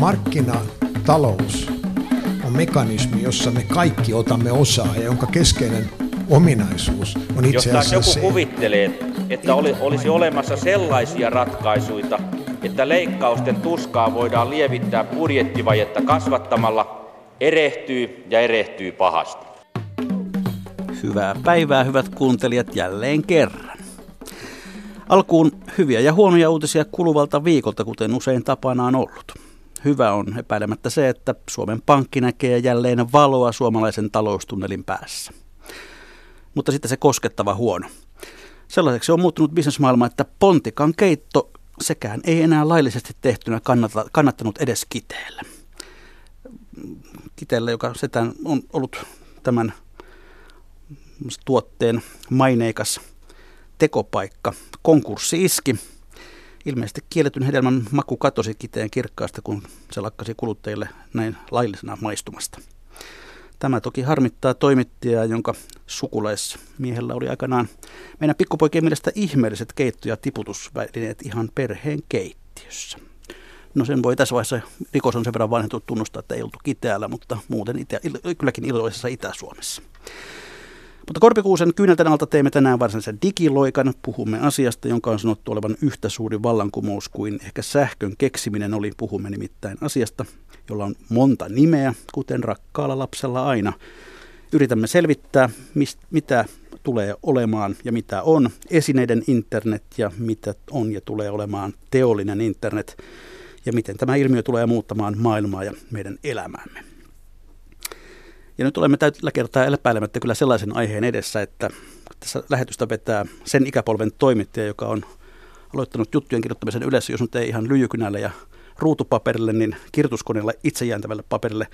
markkinatalous on mekanismi, jossa me kaikki otamme osaa ja jonka keskeinen ominaisuus on itse asiassa Jos se, joku kuvittelee, että oli, olisi olemassa sellaisia ratkaisuja, että leikkausten tuskaa voidaan lievittää budjettivajetta kasvattamalla, erehtyy ja erehtyy pahasti. Hyvää päivää, hyvät kuuntelijat, jälleen kerran. Alkuun hyviä ja huonoja uutisia kuluvalta viikolta, kuten usein tapana on ollut. Hyvä on epäilemättä se, että Suomen Pankki näkee jälleen valoa suomalaisen taloustunnelin päässä. Mutta sitten se koskettava huono. Sellaiseksi on muuttunut bisnesmaailma, että pontikan keitto sekään ei enää laillisesti tehtynä kannata, kannattanut edes kiteelle. Kiteelle, joka setään on ollut tämän tuotteen maineikas tekopaikka. Konkurssi iski. Ilmeisesti kielletyn hedelmän maku katosi kiteen kirkkaasta, kun se lakkasi kuluttajille näin laillisena maistumasta. Tämä toki harmittaa toimittajaa, jonka sukulaismiehellä oli aikanaan meidän pikkupoikien mielestä ihmeelliset keitto- ja tiputusvälineet ihan perheen keittiössä. No sen voi tässä vaiheessa, rikos on sen verran vanhentunut tunnustaa, että ei oltu Kiteällä, mutta muuten itä, kylläkin iloisessa Itä-Suomessa. Mutta Korpikuusen kyynelten alta teemme tänään varsinaisen digiloikan. Puhumme asiasta, jonka on sanottu olevan yhtä suuri vallankumous kuin ehkä sähkön keksiminen oli. Puhumme nimittäin asiasta, jolla on monta nimeä, kuten rakkaalla lapsella aina. Yritämme selvittää, mist, mitä tulee olemaan ja mitä on esineiden internet ja mitä on ja tulee olemaan teollinen internet ja miten tämä ilmiö tulee muuttamaan maailmaa ja meidän elämäämme. Ja nyt olemme tällä kertaa epäilemättä kyllä sellaisen aiheen edessä, että tässä lähetystä vetää sen ikäpolven toimittaja, joka on aloittanut juttujen kirjoittamisen yleensä, jos nyt ei ihan lyijykynälle ja ruutupaperille, niin kirjoituskoneella itsejääntävälle paperille.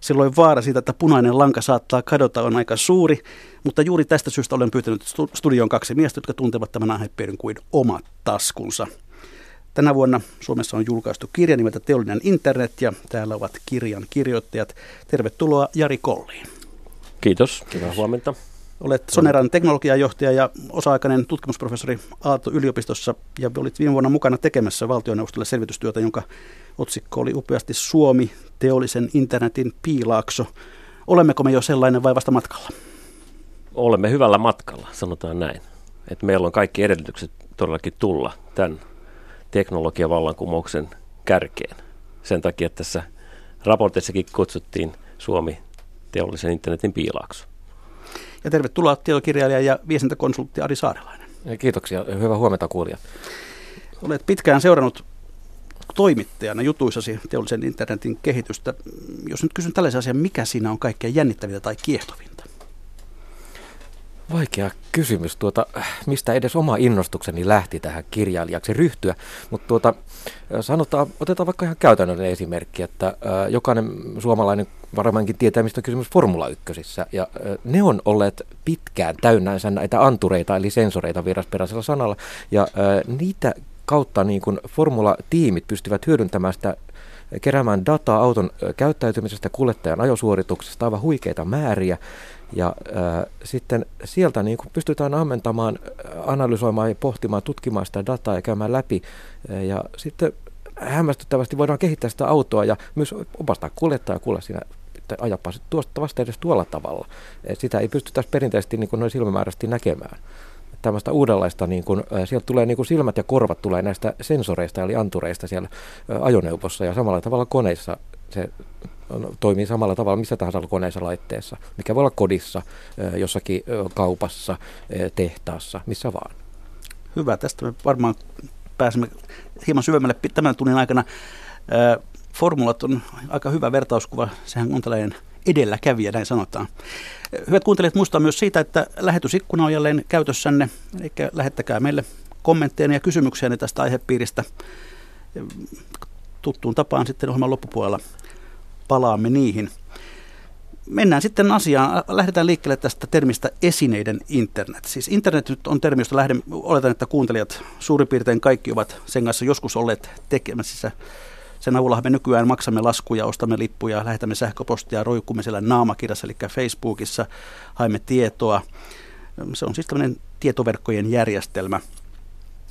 Silloin vaara siitä, että punainen lanka saattaa kadota, on aika suuri, mutta juuri tästä syystä olen pyytänyt studion kaksi miestä, jotka tuntevat tämän aihepiirin kuin omat taskunsa. Tänä vuonna Suomessa on julkaistu kirja nimeltä Teollinen internet ja täällä ovat kirjan kirjoittajat. Tervetuloa Jari Kolliin. Kiitos. Hyvää huomenta. Olet Soneran teknologiajohtaja ja osa-aikainen tutkimusprofessori Aalto-yliopistossa ja olit viime vuonna mukana tekemässä valtioneuvostolle selvitystyötä, jonka otsikko oli upeasti Suomi, teollisen internetin piilaakso. Olemmeko me jo sellainen vai vasta matkalla? Olemme hyvällä matkalla, sanotaan näin. Että meillä on kaikki edellytykset todellakin tulla tämän teknologiavallankumouksen kärkeen. Sen takia että tässä raportissakin kutsuttiin Suomi teollisen internetin piilaakso. Ja tervetuloa tietokirjailija ja viestintäkonsultti Ari Saarelainen. Kiitoksia. Hyvää huomenta kuulijat. Olet pitkään seurannut toimittajana jutuissasi teollisen internetin kehitystä. Jos nyt kysyn tällaisen asian, mikä siinä on kaikkein jännittävintä tai kiehtovinta? Vaikea kysymys, tuota, mistä edes oma innostukseni lähti tähän kirjailijaksi ryhtyä, mutta tuota, sanotaan, otetaan vaikka ihan käytännön esimerkki, että äh, jokainen suomalainen varmaankin tietää, mistä on kysymys Formula 1. Ja äh, ne on olleet pitkään täynnänsä näitä antureita, eli sensoreita virasperäisellä sanalla, ja äh, niitä kautta niin kun formula-tiimit pystyvät hyödyntämään sitä keräämään dataa auton käyttäytymisestä, kuljettajan ajosuorituksesta, aivan huikeita määriä. Ja äh, sitten sieltä niin kun pystytään ammentamaan, analysoimaan ja pohtimaan, tutkimaan sitä dataa ja käymään läpi. Ja sitten hämmästyttävästi voidaan kehittää sitä autoa ja myös opastaa kuljettaja kuulla siinä että ajapa tuosta vasta edes tuolla tavalla. Sitä ei pystytä perinteisesti niin noin silmämääräisesti näkemään tämmöistä uudenlaista, niin kuin, sieltä tulee niin kuin silmät ja korvat tulee näistä sensoreista eli antureista siellä ajoneuvossa ja samalla tavalla koneissa se toimii samalla tavalla missä tahansa koneessa laitteessa, mikä voi olla kodissa, jossakin kaupassa, tehtaassa, missä vaan. Hyvä, tästä me varmaan pääsemme hieman syvemmälle tämän tunnin aikana. Formulat on aika hyvä vertauskuva, sehän on tällainen edelläkävijä, näin sanotaan. Hyvät kuuntelijat, muistaa myös siitä, että lähetysikkuna on jälleen käytössänne, eli lähettäkää meille kommentteja ja kysymyksiä tästä aihepiiristä. Tuttuun tapaan sitten ohjelman loppupuolella palaamme niihin. Mennään sitten asiaan. Lähdetään liikkeelle tästä termistä esineiden internet. Siis internet nyt on termi, josta lähden, oletan, että kuuntelijat suurin piirtein kaikki ovat sen kanssa joskus olleet tekemässä sen avulla me nykyään maksamme laskuja, ostamme lippuja, lähetämme sähköpostia, roikkumme siellä naamakirjassa, eli Facebookissa, haemme tietoa. Se on siis tämmöinen tietoverkkojen järjestelmä.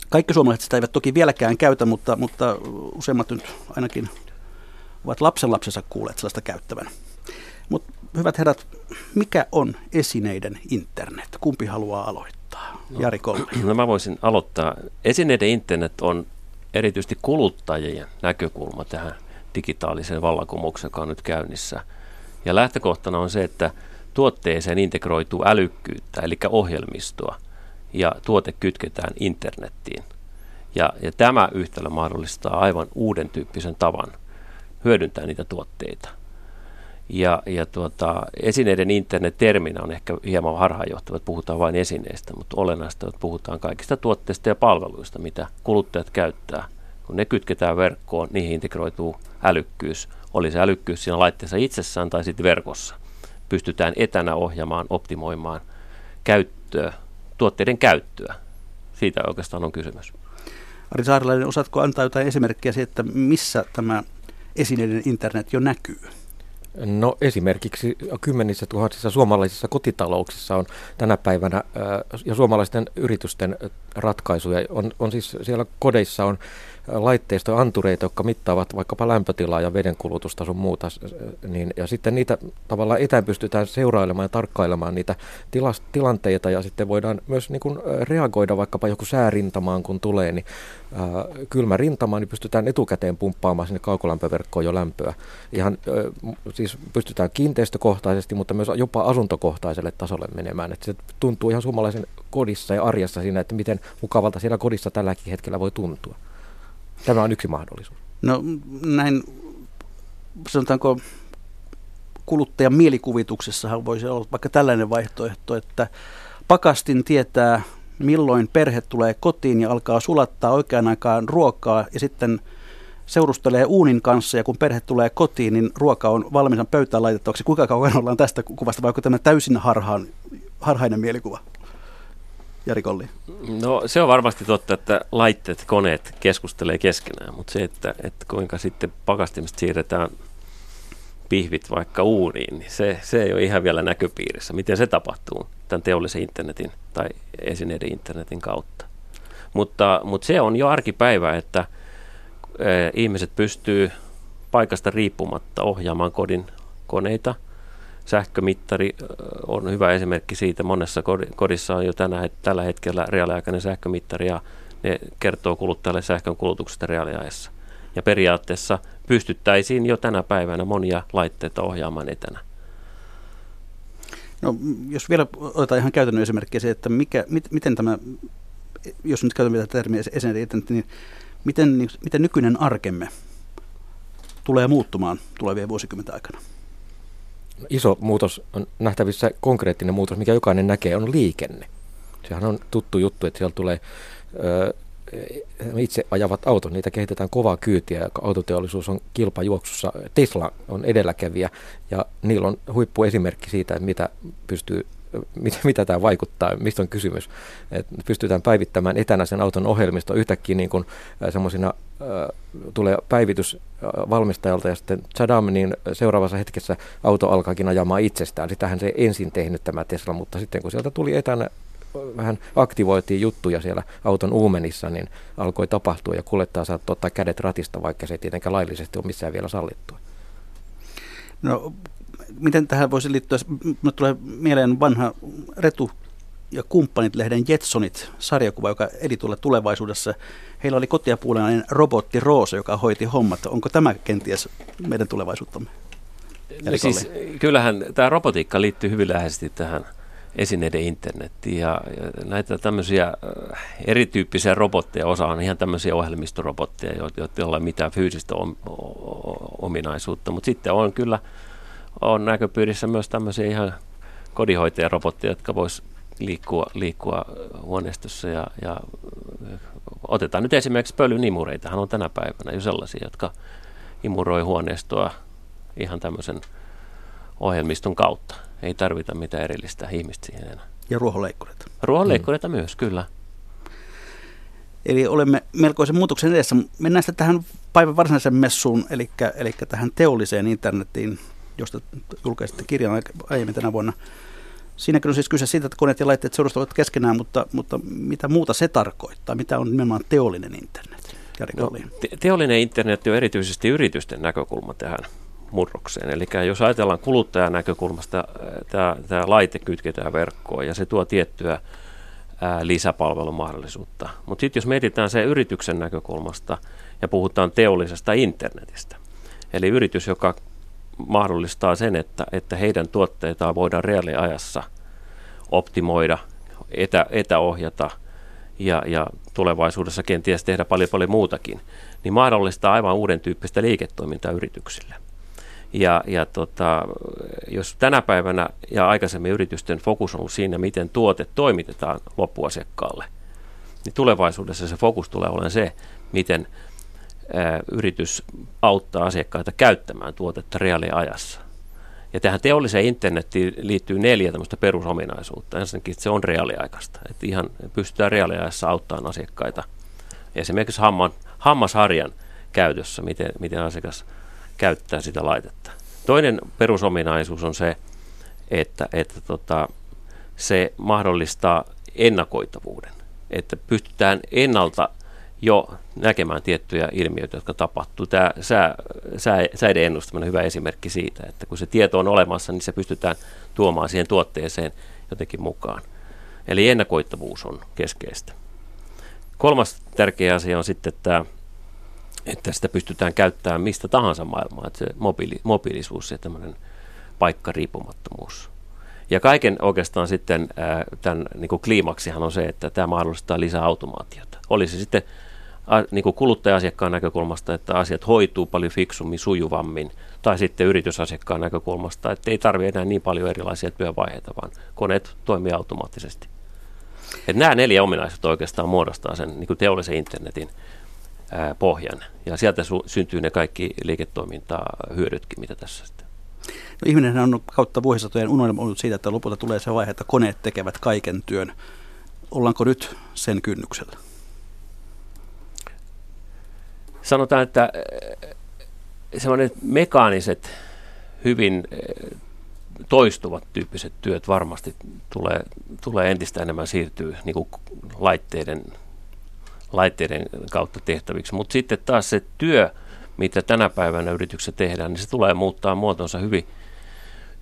Kaikki suomalaiset sitä eivät toki vieläkään käytä, mutta, mutta useimmat nyt ainakin ovat lapsenlapsensa kuulleet sellaista käyttävän. Mutta hyvät herrat, mikä on esineiden internet? Kumpi haluaa aloittaa? No, Jari Kolli. No mä voisin aloittaa. Esineiden internet on erityisesti kuluttajien näkökulma tähän digitaaliseen vallankumoukseen, joka on nyt käynnissä. Ja lähtökohtana on se, että tuotteeseen integroituu älykkyyttä, eli ohjelmistoa, ja tuote kytketään internettiin. Ja, ja tämä yhtälö mahdollistaa aivan uuden tyyppisen tavan hyödyntää niitä tuotteita. Ja, ja tuota, esineiden internet-terminä on ehkä hieman harhaanjohtava, että puhutaan vain esineistä, mutta olennaista, että puhutaan kaikista tuotteista ja palveluista, mitä kuluttajat käyttää. Kun ne kytketään verkkoon, niihin integroituu älykkyys. Oli se älykkyys siinä laitteessa itsessään tai sitten verkossa. Pystytään etänä ohjaamaan, optimoimaan käyttöä, tuotteiden käyttöä. Siitä oikeastaan on kysymys. Ari Saarilainen, osaatko antaa jotain esimerkkiä siitä, että missä tämä esineiden internet jo näkyy? No esimerkiksi kymmenissä tuhansissa suomalaisissa kotitalouksissa on tänä päivänä ja suomalaisten yritysten ratkaisuja. On, on siis siellä kodeissa on laitteistoja, antureita, jotka mittaavat vaikkapa lämpötilaa ja vedenkulutusta sun muuta. Niin, ja sitten niitä tavallaan etään pystytään seurailemaan ja tarkkailemaan niitä tilas, tilanteita ja sitten voidaan myös niin kuin reagoida vaikkapa joku säärintamaan, kun tulee, niin ää, kylmä rintama, niin pystytään etukäteen pumppaamaan sinne kaukolämpöverkkoon jo lämpöä. Ihan ää, siis pystytään kiinteistökohtaisesti, mutta myös jopa asuntokohtaiselle tasolle menemään. Että se tuntuu ihan suomalaisen kodissa ja arjessa siinä, että miten mukavalta siellä kodissa tälläkin hetkellä voi tuntua. Tämä on yksi mahdollisuus. No näin, sanotaanko kuluttajan mielikuvituksessahan voisi olla vaikka tällainen vaihtoehto, että pakastin tietää, milloin perhe tulee kotiin ja alkaa sulattaa oikeaan aikaan ruokaa ja sitten seurustelee uunin kanssa ja kun perhe tulee kotiin, niin ruoka on valmiina pöytään laitettavaksi. Kuinka kauan ollaan tästä kuvasta vai onko tämä täysin harhaan, harhainen mielikuva? Jari Kolli? No se on varmasti totta, että laitteet, koneet keskustelee keskenään, mutta se, että, että kuinka sitten pakastimesta siirretään pihvit vaikka uuniin, niin se, se ei ole ihan vielä näköpiirissä. Miten se tapahtuu tämän teollisen internetin tai esineiden internetin kautta. Mutta, mutta se on jo arkipäivä, että e, ihmiset pystyy paikasta riippumatta ohjaamaan kodin koneita – sähkömittari on hyvä esimerkki siitä. Monessa kodissa on jo tänä, tällä hetkellä reaaliaikainen sähkömittari ja ne kertoo kuluttajalle sähkön kulutuksesta reaaliajassa. Ja periaatteessa pystyttäisiin jo tänä päivänä monia laitteita ohjaamaan etänä. No, jos vielä otetaan ihan käytännön esimerkkiä se, että mikä, mit, miten tämä, jos nyt käytämme tätä termiä esineiden niin miten, niin, miten nykyinen arkemme tulee muuttumaan tulevien vuosikymmenten aikana? Iso muutos on nähtävissä, konkreettinen muutos, mikä jokainen näkee, on liikenne. Sehän on tuttu juttu, että siellä tulee ö, itse ajavat autot, niitä kehitetään kovaa kyytiä ja autoteollisuus on kilpajuoksussa. Tesla on edelläkävijä ja niillä on huippuesimerkki siitä, mitä pystyy mitä, mitä tämä vaikuttaa, mistä on kysymys. Et pystytään päivittämään etänä sen auton ohjelmisto yhtäkkiä niin kuin semmoisina tulee päivitys valmistajalta ja sitten Chadam, niin seuraavassa hetkessä auto alkaakin ajamaan itsestään. Sitähän se ensin tehnyt tämä Tesla, mutta sitten kun sieltä tuli etänä vähän aktivoitiin juttuja siellä auton uumenissa, niin alkoi tapahtua ja kuljettaja saattoi ottaa kädet ratista, vaikka se ei tietenkään laillisesti ole missään vielä sallittua. No miten tähän voisi liittyä? Minulle tulee mieleen vanha Retu ja kumppanit-lehden Jetsonit sarjakuva, joka eli tulla tulevaisuudessa. Heillä oli kotiapuolinen robotti Roosa, joka hoiti hommat. Onko tämä kenties meidän tulevaisuuttamme? No siis, kyllähän tämä robotiikka liittyy hyvin läheisesti tähän esineiden internettiin ja, ja näitä tämmöisiä äh, erityyppisiä robotteja, osa on ihan tämmöisiä ohjelmistorobotteja, joilla ei ole mitään fyysistä om, ominaisuutta, mutta sitten on kyllä on näköpiirissä myös tämmöisiä ihan kodinhoitajarobotteja, jotka vois liikkua, liikkua huoneistossa ja, ja otetaan nyt esimerkiksi pölynimureitahan on tänä päivänä jo sellaisia, jotka imuroi huoneistoa ihan tämmöisen ohjelmiston kautta. Ei tarvita mitään erillistä ihmistä siihen enää. Ja ruohonleikkureita. Ruohonleikkureita mm. myös, kyllä. Eli olemme melkoisen muutoksen edessä. Mennään sitten tähän päivän varsinaisen messuun, eli, eli tähän teolliseen internetiin josta julkaisitte kirjan aiemmin tänä vuonna. Siinäkin on siis kyse siitä, että koneet ja laitteet seurustavat keskenään, mutta, mutta mitä muuta se tarkoittaa? Mitä on nimenomaan teollinen internet? No, teollinen internet on erityisesti yritysten näkökulma tähän murrokseen. Eli jos ajatellaan kuluttajan näkökulmasta, tämä, tämä laite kytketään verkkoon ja se tuo tiettyä ää, lisäpalvelumahdollisuutta. Mutta sitten jos mietitään se yrityksen näkökulmasta ja puhutaan teollisesta internetistä, eli yritys, joka mahdollistaa sen, että, että heidän tuotteitaan voidaan reaaliajassa optimoida, etä, etäohjata ja, ja tulevaisuudessa kenties tehdä paljon paljon muutakin, niin mahdollistaa aivan uuden tyyppistä liiketoimintaa yrityksille. Ja, ja tota, jos tänä päivänä ja aikaisemmin yritysten fokus on ollut siinä, miten tuote toimitetaan loppuasiakkaalle, niin tulevaisuudessa se fokus tulee olemaan se, miten yritys auttaa asiakkaita käyttämään tuotetta reaaliajassa. Ja tähän teolliseen internettiin liittyy neljä tämmöistä perusominaisuutta. Ensinnäkin se on reaaliaikaista, että ihan pystytään reaaliajassa auttamaan asiakkaita. Esimerkiksi hamman, hammasharjan käytössä, miten, miten asiakas käyttää sitä laitetta. Toinen perusominaisuus on se, että, että tota, se mahdollistaa ennakoitavuuden, että pystytään ennalta jo näkemään tiettyjä ilmiöitä, jotka tapahtuu. Tämä sää, sää, säiden ennustaminen on hyvä esimerkki siitä, että kun se tieto on olemassa, niin se pystytään tuomaan siihen tuotteeseen jotenkin mukaan. Eli ennakoittavuus on keskeistä. Kolmas tärkeä asia on sitten tämä että sitä pystytään käyttämään mistä tahansa maailmaa, että se mobiili, mobiilisuus ja tämmöinen paikkariippumattomuus. Ja kaiken oikeastaan sitten tämän niin kuin kliimaksihan on se, että tämä mahdollistaa lisää automaatiota. Oli se sitten a, niin kuin kuluttaja-asiakkaan näkökulmasta, että asiat hoituu paljon fiksummin, sujuvammin, tai sitten yritysasiakkaan näkökulmasta, että ei tarvitse enää niin paljon erilaisia työvaiheita, vaan koneet toimii automaattisesti. Että nämä neljä ominaisuutta oikeastaan muodostaa sen niin kuin teollisen internetin ää, pohjan. Ja sieltä su- syntyy ne kaikki liiketoimintaa hyödytkin, mitä tässä sitten. No, ihminen on kautta vuosisatojen unelmoinut siitä, että lopulta tulee se vaihe, että koneet tekevät kaiken työn. Ollaanko nyt sen kynnyksellä? Sanotaan, että semmoiset mekaaniset, hyvin toistuvat tyyppiset työt varmasti tulee, tulee entistä enemmän siirtyä niin kuin laitteiden laitteiden kautta tehtäviksi. Mutta sitten taas se työ, mitä tänä päivänä yrityksessä tehdään, niin se tulee muuttaa muotonsa hyvin,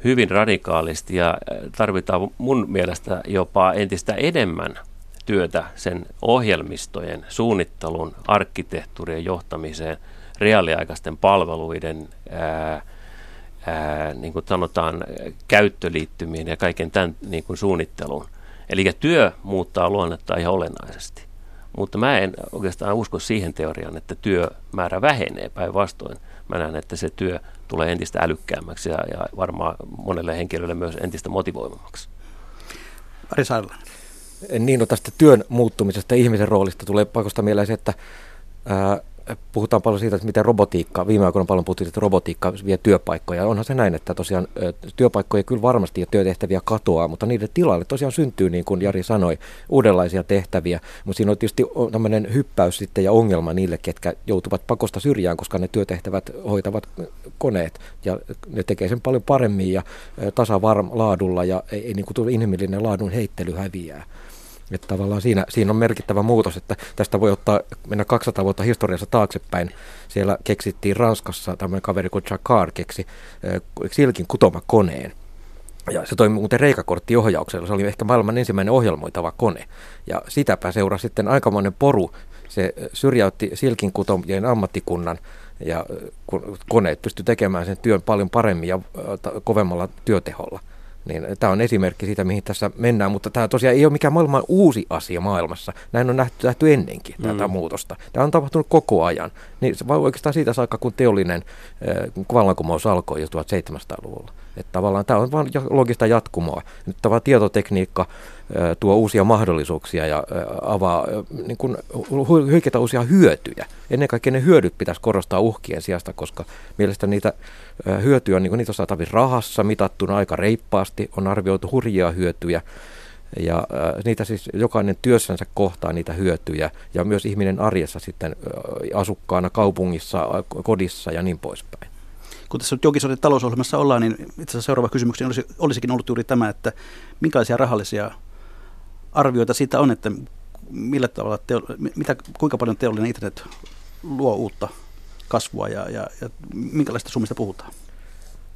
hyvin radikaalisti ja äh, tarvitaan mun mielestä jopa entistä enemmän työtä sen ohjelmistojen, suunnittelun, arkkitehtuurien johtamiseen, reaaliaikaisten palveluiden, ää, ää, niin kuin sanotaan, käyttöliittymien ja kaiken tämän niin kuin suunnittelun. Eli työ muuttaa luonnetta ihan olennaisesti. Mutta mä en oikeastaan usko siihen teoriaan, että työmäärä vähenee päinvastoin. Mä näen, että se työ tulee entistä älykkäämmäksi ja, ja varmaan monelle henkilölle myös entistä motivoimammaksi. Ari Saarla. Niin, tästä työn muuttumisesta ihmisen roolista tulee pakosta mieleen se, että ää, puhutaan paljon siitä, että miten robotiikka, viime aikoina paljon puhuttiin, että robotiikka vie työpaikkoja. Onhan se näin, että tosiaan työpaikkoja kyllä varmasti ja työtehtäviä katoaa, mutta niiden tilalle tosiaan syntyy, niin kuin Jari sanoi, uudenlaisia tehtäviä. Mutta siinä on tietysti tämmöinen hyppäys sitten ja ongelma niille, ketkä joutuvat pakosta syrjään, koska ne työtehtävät hoitavat koneet ja ne tekee sen paljon paremmin ja tasavarm-laadulla ja ei, ei niin kuin inhimillinen laadun heittely häviää. Että tavallaan siinä, siinä on merkittävä muutos, että tästä voi ottaa, mennä 200 vuotta historiassa taaksepäin. Siellä keksittiin Ranskassa tämmöinen kaveri kuin Jacquard keksi äh, silkin kutoma koneen. Ja se toimi muuten reikakorttiohjauksella. Se oli ehkä maailman ensimmäinen ohjelmoitava kone. Ja sitäpä seurasi sitten aikamoinen poru. Se syrjäytti silkin kutomien ammattikunnan ja koneet pystyi tekemään sen työn paljon paremmin ja kovemmalla työteholla. Niin tämä on esimerkki siitä, mihin tässä mennään, mutta tämä tosiaan ei ole mikään maailman uusi asia maailmassa. Näin on nähty, nähty ennenkin mm. tätä muutosta. Tämä on tapahtunut koko ajan. Niin se oikeastaan siitä saakka, kun teollinen äh, vallankumous alkoi jo 1700-luvulla. Että tavallaan tämä on vain logista jatkumoa. Nyt tavallaan tietotekniikka tuo uusia mahdollisuuksia ja avaa niin kuin, hyökätä uusia hyötyjä. Ennen kaikkea ne hyödyt pitäisi korostaa uhkien sijasta, koska mielestäni niitä hyötyjä on, niin niitä on saatavissa rahassa mitattuna aika reippaasti, on arvioitu hurjia hyötyjä. Ja niitä siis jokainen työssänsä kohtaa niitä hyötyjä ja myös ihminen arjessa sitten asukkaana kaupungissa, kodissa ja niin poispäin kun tässä nyt jokin talousohjelmassa ollaan, niin itse asiassa seuraava kysymys olisi, olisikin ollut juuri tämä, että minkälaisia rahallisia arvioita siitä on, että millä tavalla teo, mitä, kuinka paljon teollinen internet luo uutta kasvua ja, ja, ja minkälaista summista puhutaan?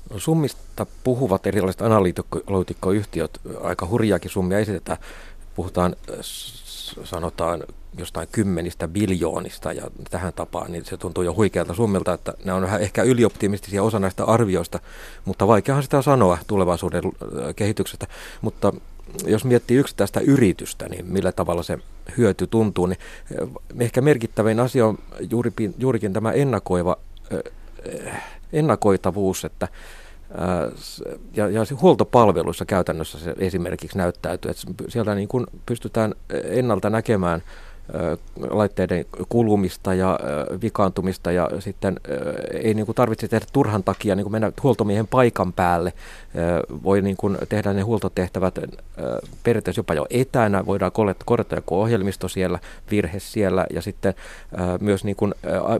No, summista puhuvat erilaiset analyytikkoyhtiöt. Aika hurjaakin summia esitetään. Puhutaan, sanotaan jostain kymmenistä biljoonista ja tähän tapaan, niin se tuntuu jo huikealta summilta, että ne on vähän ehkä ylioptimistisia osa näistä arvioista, mutta vaikeahan sitä sanoa tulevaisuuden kehityksestä. Mutta jos miettii yksittäistä yritystä, niin millä tavalla se hyöty tuntuu, niin ehkä merkittävin asia on juurikin, juurikin tämä ennakoiva, ennakoitavuus, että ja, ja huoltopalveluissa käytännössä se esimerkiksi näyttäytyy, että siellä niin kun pystytään ennalta näkemään laitteiden kulumista ja vikaantumista ja sitten ei niin kuin tarvitse tehdä turhan takia niin kuin mennä huoltomiehen paikan päälle. Voi niin kuin tehdä ne huoltotehtävät periaatteessa jopa jo etänä, voidaan korjata joku ohjelmisto siellä, virhe siellä ja sitten myös niin kuin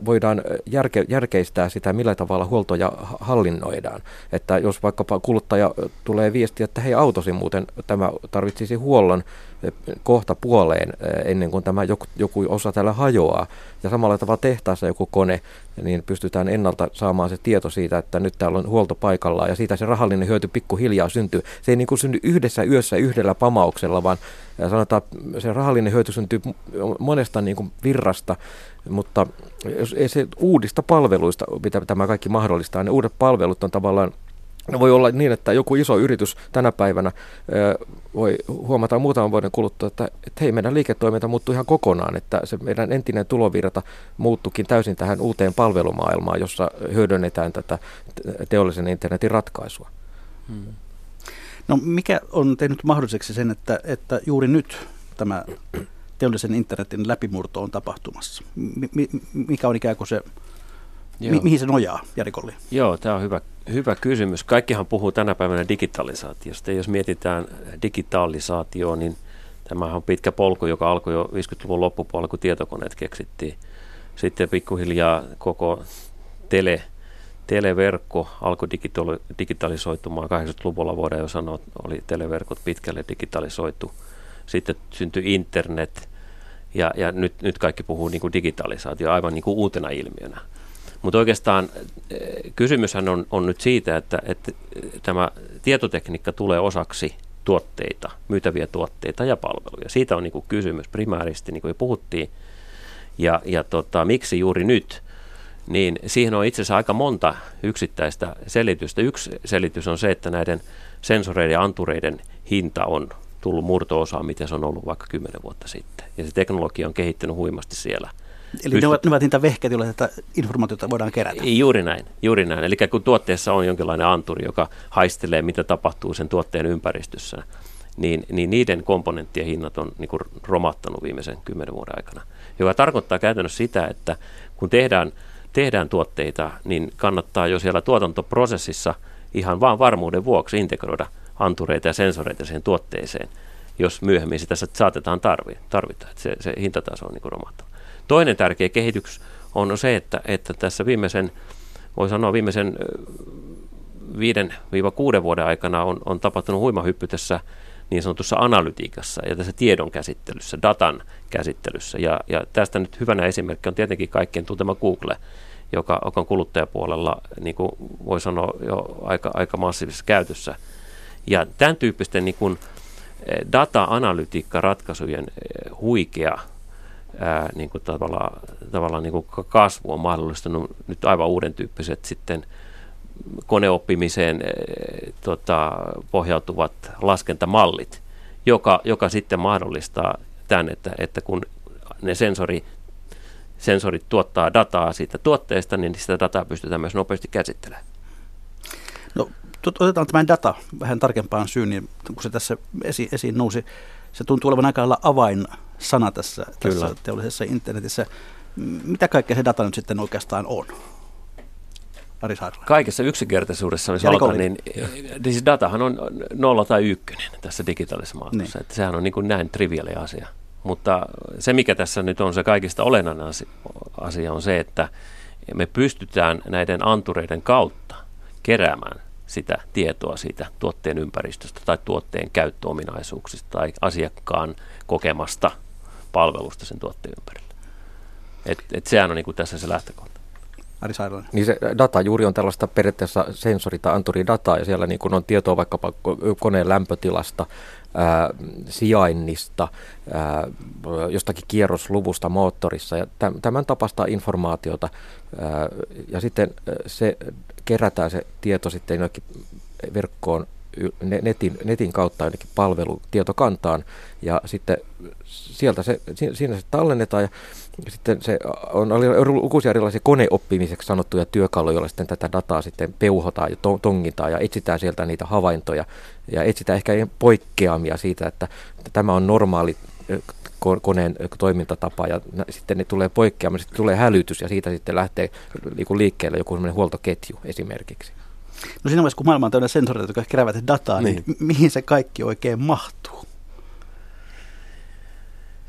voidaan järke, järkeistää sitä, millä tavalla huoltoja hallinnoidaan. Että jos vaikkapa kuluttaja tulee viesti, että hei autosi muuten tämä tarvitsisi huollon, kohta puoleen ennen kuin tämä joku, joku osa täällä hajoaa. Ja samalla tavalla tehtaassa joku kone, niin pystytään ennalta saamaan se tieto siitä, että nyt täällä on huolto paikallaan ja siitä se rahallinen hyöty pikkuhiljaa syntyy. Se ei niin kuin synny yhdessä yössä yhdellä pamauksella, vaan sanotaan, se rahallinen hyöty syntyy monesta niin kuin virrasta, mutta ei se uudista palveluista, mitä tämä kaikki mahdollistaa, ne uudet palvelut on tavallaan No voi olla niin, että joku iso yritys tänä päivänä voi huomata muutaman vuoden kuluttua, että, että hei, meidän liiketoiminta muuttui ihan kokonaan, että se meidän entinen tulovirta muuttukin täysin tähän uuteen palvelumaailmaan, jossa hyödynnetään tätä teollisen internetin ratkaisua. Hmm. No mikä on tehnyt mahdolliseksi sen, että, että juuri nyt tämä teollisen internetin läpimurto on tapahtumassa? Mi- mikä on ikään kuin se Mi- mihin se nojaa, Jari Kolli? Joo, tämä on hyvä, hyvä kysymys. Kaikkihan puhuu tänä päivänä digitalisaatiosta. Jos mietitään digitalisaatioon, niin tämähän on pitkä polku, joka alkoi jo 50-luvun loppupuolella, kun tietokoneet keksittiin. Sitten pikkuhiljaa koko tele, televerkko alkoi digitalisoitumaan. 80-luvulla voidaan jo sanoa, että oli televerkot pitkälle digitalisoitu. Sitten syntyi internet ja, ja nyt, nyt kaikki puhuu niin kuin digitalisaatio aivan niin kuin uutena ilmiönä. Mutta oikeastaan eh, kysymyshän on, on nyt siitä, että, että tämä tietotekniikka tulee osaksi tuotteita, myytäviä tuotteita ja palveluja. Siitä on niin kuin kysymys primääristi, niin kuin jo puhuttiin. Ja, ja tota, miksi juuri nyt? Niin siihen on itse asiassa aika monta yksittäistä selitystä. Yksi selitys on se, että näiden sensoreiden ja antureiden hinta on tullut murto-osaa, mitä se on ollut vaikka kymmenen vuotta sitten. Ja se teknologia on kehittynyt huimasti siellä – Eli ne, ovat, ne ovat niitä vehkeitä, joilla tätä informaatiota voidaan kerätä. Juuri näin, juuri näin. Eli kun tuotteessa on jonkinlainen anturi, joka haistelee, mitä tapahtuu sen tuotteen ympäristössä, niin, niin niiden komponenttien hinnat on niin kuin romahtanut viimeisen kymmenen vuoden aikana. Joka tarkoittaa käytännössä sitä, että kun tehdään, tehdään tuotteita, niin kannattaa jo siellä tuotantoprosessissa ihan vain varmuuden vuoksi integroida antureita ja sensoreita siihen tuotteeseen, jos myöhemmin sitä saatetaan tarvita. Että se, se hintataso on niin romahtanut. Toinen tärkeä kehitys on se, että, että tässä viimeisen, voi sanoa viimeisen 5-6 vuoden aikana on, on tapahtunut huima hyppy tässä niin sanotussa analytiikassa ja tässä tiedon käsittelyssä, datan käsittelyssä. Ja, ja tästä nyt hyvänä esimerkki on tietenkin kaikkien tuntema Google, joka, joka on kuluttajapuolella, niin kuin voi sanoa, jo aika, aika massiivisessa käytössä. Ja tämän tyyppisten niin kuin data-analytiikka-ratkaisujen huikea ää, niin kuin tavallaan, tavallaan niin kuin kasvu on mahdollistanut nyt aivan uuden tyyppiset sitten koneoppimiseen ää, tota, pohjautuvat laskentamallit, joka, joka sitten mahdollistaa tämän, että, että kun ne sensori, sensorit tuottaa dataa siitä tuotteesta, niin sitä dataa pystytään myös nopeasti käsittelemään. No, otetaan tämä data vähän tarkempaan syyn, niin kun se tässä esi- esiin nousi. Se tuntuu olevan aika lailla avain sana tässä, tässä teollisessa internetissä. Mitä kaikkea se data nyt sitten oikeastaan on? Ari Kaikessa yksinkertaisuudessa, jos aloitan, niin, niin siis datahan on nolla tai ykkönen tässä digitaalisessa maailmassa. Niin. Että sehän on niin kuin näin triviaali asia. Mutta se, mikä tässä nyt on se kaikista olennainen asia, on se, että me pystytään näiden antureiden kautta keräämään sitä tietoa siitä tuotteen ympäristöstä tai tuotteen käyttöominaisuuksista tai asiakkaan kokemasta palvelusta sen tuotteen ympärillä. Et, et sehän on niin kuin tässä se lähtökohta. Ari Sairainen. Niin se data juuri on tällaista periaatteessa sensori- tai anturidataa, ja siellä niin kuin on tietoa vaikkapa koneen lämpötilasta, sijainnista, jostakin kierrosluvusta moottorissa, ja tämän tapasta informaatiota, ja sitten se kerätään se tieto sitten jonnekin verkkoon netin, netin kautta jonnekin palvelutietokantaan ja sitten sieltä se, siinä se tallennetaan ja sitten se on lukuisia erilaisia koneoppimiseksi sanottuja työkaluja, joilla sitten tätä dataa sitten peuhotaan ja tongitaan ja etsitään sieltä niitä havaintoja ja etsitään ehkä poikkeamia siitä, että tämä on normaali koneen toimintatapa ja sitten ne tulee poikkeamaan, sitten tulee hälytys ja siitä sitten lähtee liikkeelle joku huoltoketju esimerkiksi. No siinä vaiheessa, kun maailma on täynnä sensoreita, jotka keräävät dataa, niin. niin mihin se kaikki oikein mahtuu?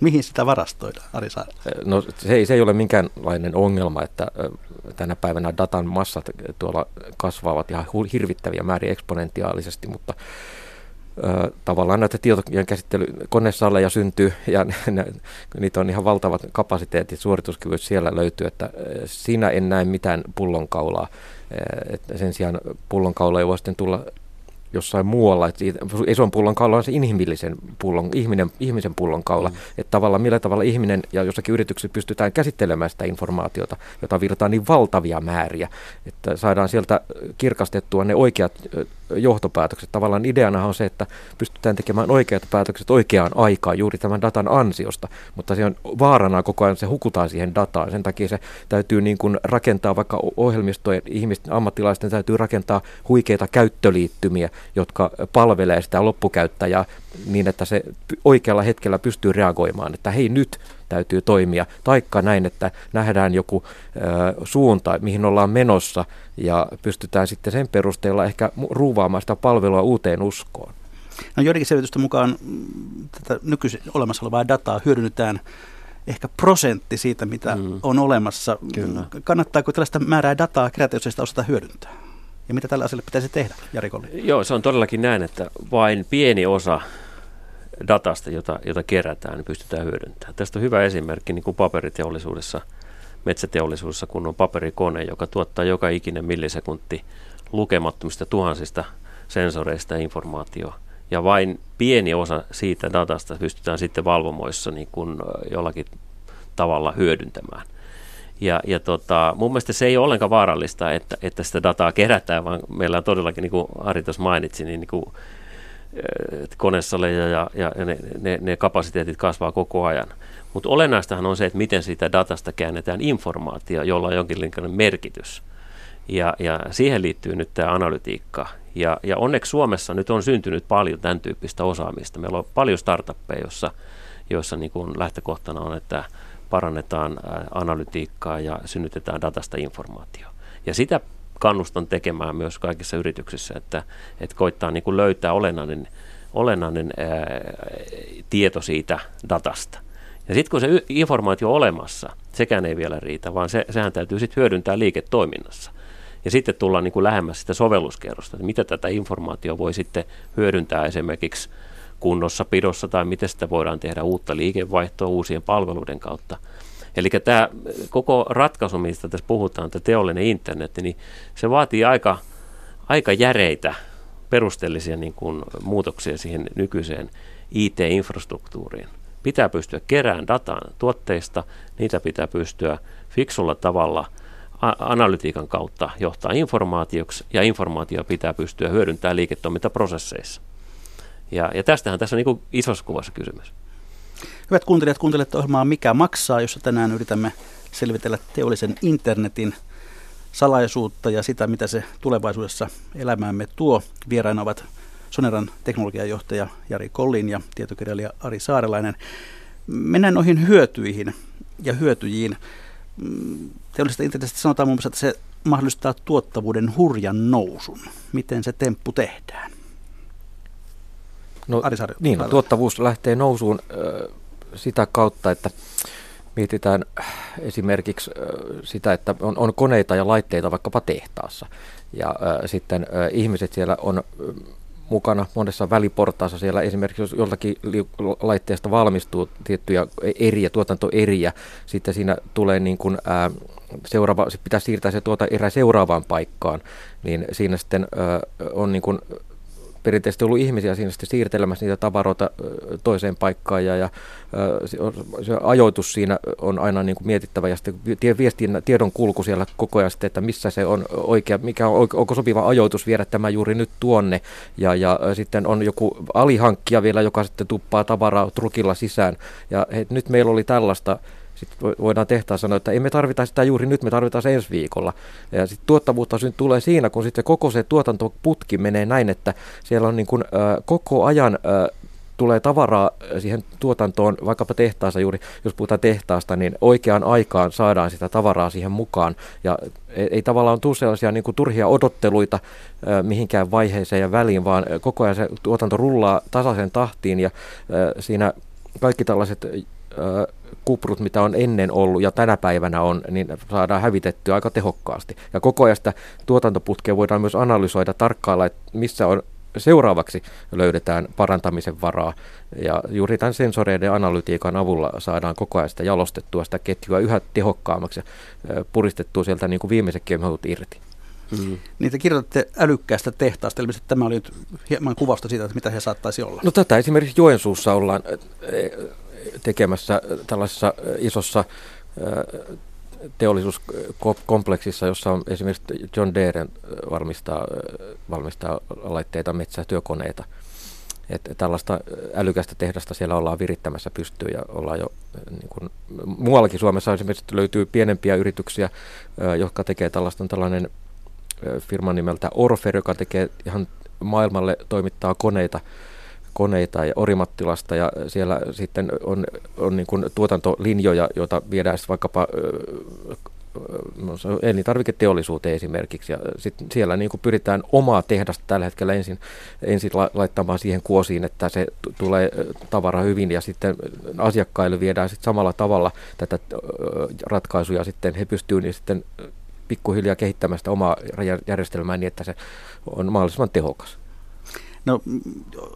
Mihin sitä varastoidaan, Ari Saari? No se ei, se ei ole minkäänlainen ongelma, että tänä päivänä datan massat tuolla kasvavat ihan hirvittäviä määriä eksponentiaalisesti, mutta tavallaan näitä tietojen käsittely konesaleja syntyy ja ne, ne, niitä on ihan valtavat kapasiteetit, suorituskyvyt siellä löytyy, että siinä en näe mitään pullonkaulaa. Että sen sijaan pullonkaula voi sitten tulla jossain muualla. Että ison pullonkaula on se inhimillisen pullon, ihminen, ihmisen pullonkaula. Mm. Että tavallaan millä tavalla ihminen ja jossakin yrityksessä pystytään käsittelemään sitä informaatiota, jota virtaa niin valtavia määriä, että saadaan sieltä kirkastettua ne oikeat johtopäätökset. Tavallaan ideana on se, että pystytään tekemään oikeat päätökset oikeaan aikaan juuri tämän datan ansiosta, mutta se on vaarana koko ajan, se hukutaan siihen dataan. Sen takia se täytyy niin kuin rakentaa vaikka ohjelmistojen ihmisten, ammattilaisten täytyy rakentaa huikeita käyttöliittymiä, jotka palvelee sitä loppukäyttäjää niin, että se oikealla hetkellä pystyy reagoimaan, että hei nyt täytyy toimia, taikka näin, että nähdään joku ö, suunta, mihin ollaan menossa ja pystytään sitten sen perusteella ehkä ruuvaamaan sitä palvelua uuteen uskoon. No joidenkin selvitysten mukaan mm, tätä nykyisin olemassa olevaa dataa hyödynnetään ehkä prosentti siitä, mitä mm. on olemassa. Kyllä. Kannattaako tällaista määrää dataa kerätä, jos ei sitä osata hyödyntää? Ja mitä tällä asialle pitäisi tehdä, Jari Kolli? Joo, se on todellakin näin, että vain pieni osa datasta, jota, jota kerätään, niin pystytään hyödyntämään. Tästä on hyvä esimerkki niin kuin paperiteollisuudessa, metsäteollisuudessa, kun on paperikone, joka tuottaa joka ikinen millisekunti lukemattomista tuhansista sensoreista ja informaatioa. Ja vain pieni osa siitä datasta pystytään sitten valvomoissa niin kuin jollakin tavalla hyödyntämään. Ja, ja tota, mun mielestä se ei ole ollenkaan vaarallista, että, että sitä dataa kerätään, vaan meillä on todellakin, niin kuin Ari tuossa mainitsi, niin, niin kuin konesaleja ja, ja ne, ne, ne kapasiteetit kasvaa koko ajan. Mutta olennaistahan on se, että miten siitä datasta käännetään informaatio, jolla on jonkinlainen merkitys. Ja, ja siihen liittyy nyt tämä analytiikka. Ja, ja onneksi Suomessa nyt on syntynyt paljon tämän tyyppistä osaamista. Meillä on paljon startuppeja, joissa, joissa niin kuin lähtökohtana on, että parannetaan analytiikkaa ja synnytetään datasta informaatio. Ja sitä kannustan tekemään myös kaikissa yrityksissä, että, että koittaa niin kuin löytää olennainen, olennainen ää, tieto siitä datasta. Ja sitten kun se informaatio on olemassa, sekään ei vielä riitä, vaan se, sehän täytyy sitten hyödyntää liiketoiminnassa. Ja sitten tullaan niin kuin lähemmäs sitä sovelluskerrosta, että mitä tätä informaatiota voi sitten hyödyntää esimerkiksi kunnossa, pidossa tai miten sitä voidaan tehdä uutta liikevaihtoa uusien palveluiden kautta. Eli tämä koko ratkaisu, mistä tässä puhutaan, tämä teollinen internet, niin se vaatii aika, aika järeitä perusteellisia niin kuin, muutoksia siihen nykyiseen IT-infrastruktuuriin. Pitää pystyä kerään dataa tuotteista, niitä pitää pystyä fiksulla tavalla analytiikan kautta johtaa informaatioksi, ja informaatio pitää pystyä hyödyntämään liiketoimintaprosesseissa. Ja, ja tästähän tässä on niin isossa kuvassa kysymys. Hyvät kuuntelijat, kuuntelette ohjelmaa Mikä maksaa, jossa tänään yritämme selvitellä teollisen internetin salaisuutta ja sitä, mitä se tulevaisuudessa elämäämme tuo. Vieraina ovat Soneran teknologiajohtaja Jari Kollin ja tietokirjailija Ari Saarelainen. Mennään noihin hyötyihin ja hyötyjiin. Teollisesta internetistä sanotaan muun muassa, että se mahdollistaa tuottavuuden hurjan nousun. Miten se temppu tehdään? No, Ari Saari, niin, no, tuottavuus lähtee nousuun sitä kautta, että mietitään esimerkiksi sitä, että on, on koneita ja laitteita vaikkapa tehtaassa. Ja äh, sitten äh, ihmiset siellä on mukana monessa väliportaassa. Siellä esimerkiksi jos joltakin laitteesta valmistuu tiettyjä eriä, tuotantoeriä, sitten siinä tulee niin kuin, ää, seuraava, pitää siirtää se tuota erä seuraavaan paikkaan, niin siinä sitten ää, on niin kuin perinteisesti ollut ihmisiä siinä sitten siirtelemässä niitä tavaroita toiseen paikkaan ja, ja se ajoitus siinä on aina niin kuin mietittävä ja sitten viestin, tiedon kulku siellä koko ajan sitten, että missä se on oikea, mikä on, onko sopiva ajoitus viedä tämä juuri nyt tuonne ja, ja sitten on joku alihankkija vielä, joka sitten tuppaa tavaraa trukilla sisään ja he, nyt meillä oli tällaista sitten voidaan tehtaan sanoa, että emme tarvita sitä juuri nyt, me tarvitaan se ensi viikolla. Ja sitten tuottavuutta tulee siinä, kun sitten koko se tuotantoputki menee näin, että siellä on niin kuin, äh, koko ajan äh, tulee tavaraa siihen tuotantoon, vaikkapa tehtaassa juuri, jos puhutaan tehtaasta, niin oikeaan aikaan saadaan sitä tavaraa siihen mukaan. Ja ei, ei tavallaan tule sellaisia niin kuin turhia odotteluita äh, mihinkään vaiheeseen ja väliin, vaan koko ajan se tuotanto rullaa tasaisen tahtiin ja äh, siinä kaikki tällaiset kuprut, mitä on ennen ollut ja tänä päivänä on, niin saadaan hävitettyä aika tehokkaasti. Ja koko ajan sitä tuotantoputkea voidaan myös analysoida, tarkkailla, että missä on seuraavaksi löydetään parantamisen varaa. Ja juuri tämän sensoreiden analytiikan avulla saadaan koko ajan sitä jalostettua sitä ketjua yhä tehokkaammaksi ja puristettua sieltä niin kuin viimeiset kemhut irti. Mm. Niin te kirjoitatte älykkäästä tehtaasta, eli tämä oli nyt hieman kuvausta siitä, että mitä he saattaisi olla. No tätä esimerkiksi Joensuussa ollaan tekemässä tällaisessa isossa teollisuuskompleksissa, jossa on esimerkiksi John Deere valmistaa, valmistaa laitteita, metsätyökoneita. Että tällaista älykästä tehdasta siellä ollaan virittämässä pystyyn ja ollaan jo niin kuin, muuallakin Suomessa esimerkiksi löytyy pienempiä yrityksiä, jotka tekee tällaista tällainen firman nimeltä Orfer, joka tekee ihan maailmalle toimittaa koneita, koneita ja Orimattilasta ja siellä sitten on, on niin kuin tuotantolinjoja, joita viedään vaikkapa no, elintarviketeollisuuteen esimerkiksi. Ja sit siellä niin kuin pyritään omaa tehdasta tällä hetkellä ensin, ensin laittamaan siihen kuosiin, että se t- tulee tavara hyvin ja sitten asiakkaille viedään sitten samalla tavalla tätä ratkaisuja sitten he pystyvät niin sitten pikkuhiljaa kehittämään sitä omaa järjestelmää niin, että se on mahdollisimman tehokas. No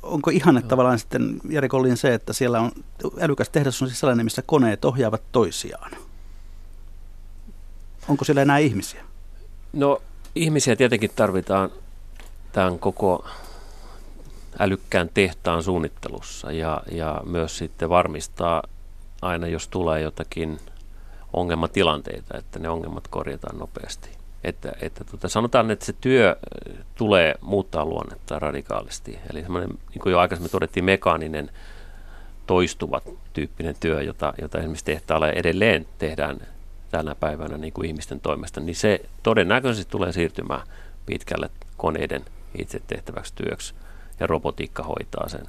onko ihan että tavallaan sitten Jari Kollin se, että siellä on älykäs tehdas on siis sellainen, missä koneet ohjaavat toisiaan? Onko siellä enää ihmisiä? No ihmisiä tietenkin tarvitaan tämän koko älykkään tehtaan suunnittelussa ja, ja myös sitten varmistaa aina, jos tulee jotakin ongelmatilanteita, että ne ongelmat korjataan nopeasti. Että, että tota, sanotaan, että se työ tulee muuttaa luonnetta radikaalisti. Eli semmoinen, niin kuin jo aikaisemmin todettiin, mekaaninen toistuva tyyppinen työ, jota, jota esimerkiksi tehtaalla edelleen tehdään tänä päivänä niin kuin ihmisten toimesta, niin se todennäköisesti tulee siirtymään pitkälle koneiden itse tehtäväksi työksi ja robotiikka hoitaa sen.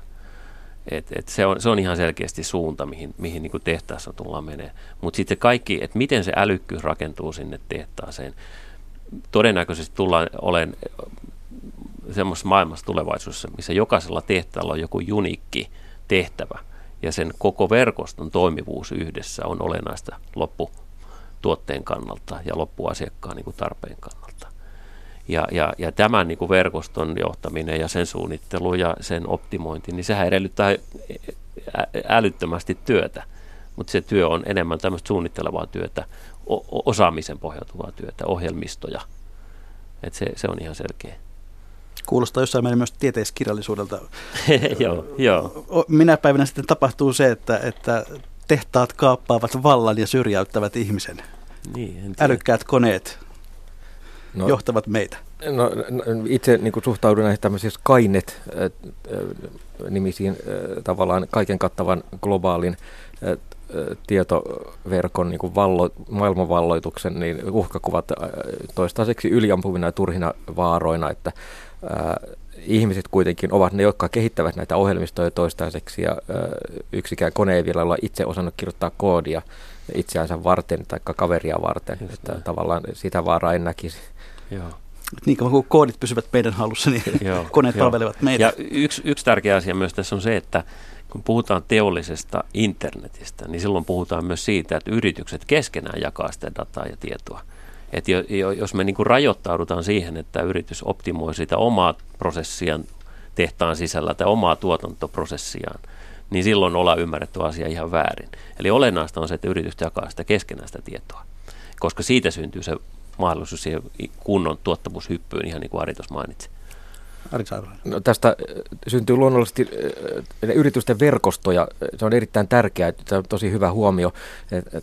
Et, et se, on, se on ihan selkeästi suunta, mihin, mihin niin tehtaassa tullaan menee. Mutta sitten kaikki, että miten se älykkyys rakentuu sinne tehtaaseen, todennäköisesti tullaan olen semmoisessa maailmassa tulevaisuudessa, missä jokaisella tehtaalla on joku unikki tehtävä ja sen koko verkoston toimivuus yhdessä on olennaista lopputuotteen kannalta ja loppuasiakkaan niin kuin tarpeen kannalta. Ja, ja, ja tämän niin kuin verkoston johtaminen ja sen suunnittelu ja sen optimointi, niin sehän edellyttää älyttömästi työtä, mutta se työ on enemmän tämmöistä suunnittelevaa työtä, osaamisen pohjautuvaa työtä, ohjelmistoja. Et se, se on ihan selkeä. Kuulostaa jossain määrin myös tieteiskirjallisuudelta. joo, joo. Minä päivänä sitten tapahtuu se, että, että tehtaat kaappaavat vallan ja syrjäyttävät ihmisen. Niin, Älykkäät koneet no, johtavat meitä. No, no itse niin kuin suhtaudun näihin tämmöisiin Skynet-nimisiin tavallaan kaiken kattavan globaalin tietoverkon niin kuin vallo, maailmanvalloituksen niin uhkakuvat toistaiseksi yliampuvina ja turhina vaaroina, että ää, ihmiset kuitenkin ovat ne, jotka kehittävät näitä ohjelmistoja toistaiseksi ja ää, yksikään kone ei vielä ole itse osannut kirjoittaa koodia itseänsä varten tai kaveria varten, Just että näin. tavallaan sitä vaaraa en näkisi. Joo. Niin kauan kuin koodit pysyvät meidän hallussa, niin Joo, koneet jo. palvelevat meitä. Ja yksi, yksi tärkeä asia myös tässä on se, että kun puhutaan teollisesta internetistä, niin silloin puhutaan myös siitä, että yritykset keskenään jakaa sitä dataa ja tietoa. Et jos me niin kuin rajoittaudutaan siihen, että yritys optimoi sitä omaa prosessiaan tehtaan sisällä tai omaa tuotantoprosessiaan, niin silloin ollaan ymmärretty asia ihan väärin. Eli olennaista on se, että yritykset jakaa sitä keskenään sitä tietoa, koska siitä syntyy se mahdollisuus siihen kunnon tuottavuushyppyyn, ihan niin kuin Ari mainitsi. Ari No, tästä äh, syntyy luonnollisesti äh, yritysten verkostoja. Se on erittäin tärkeää. Tämä on tosi hyvä huomio.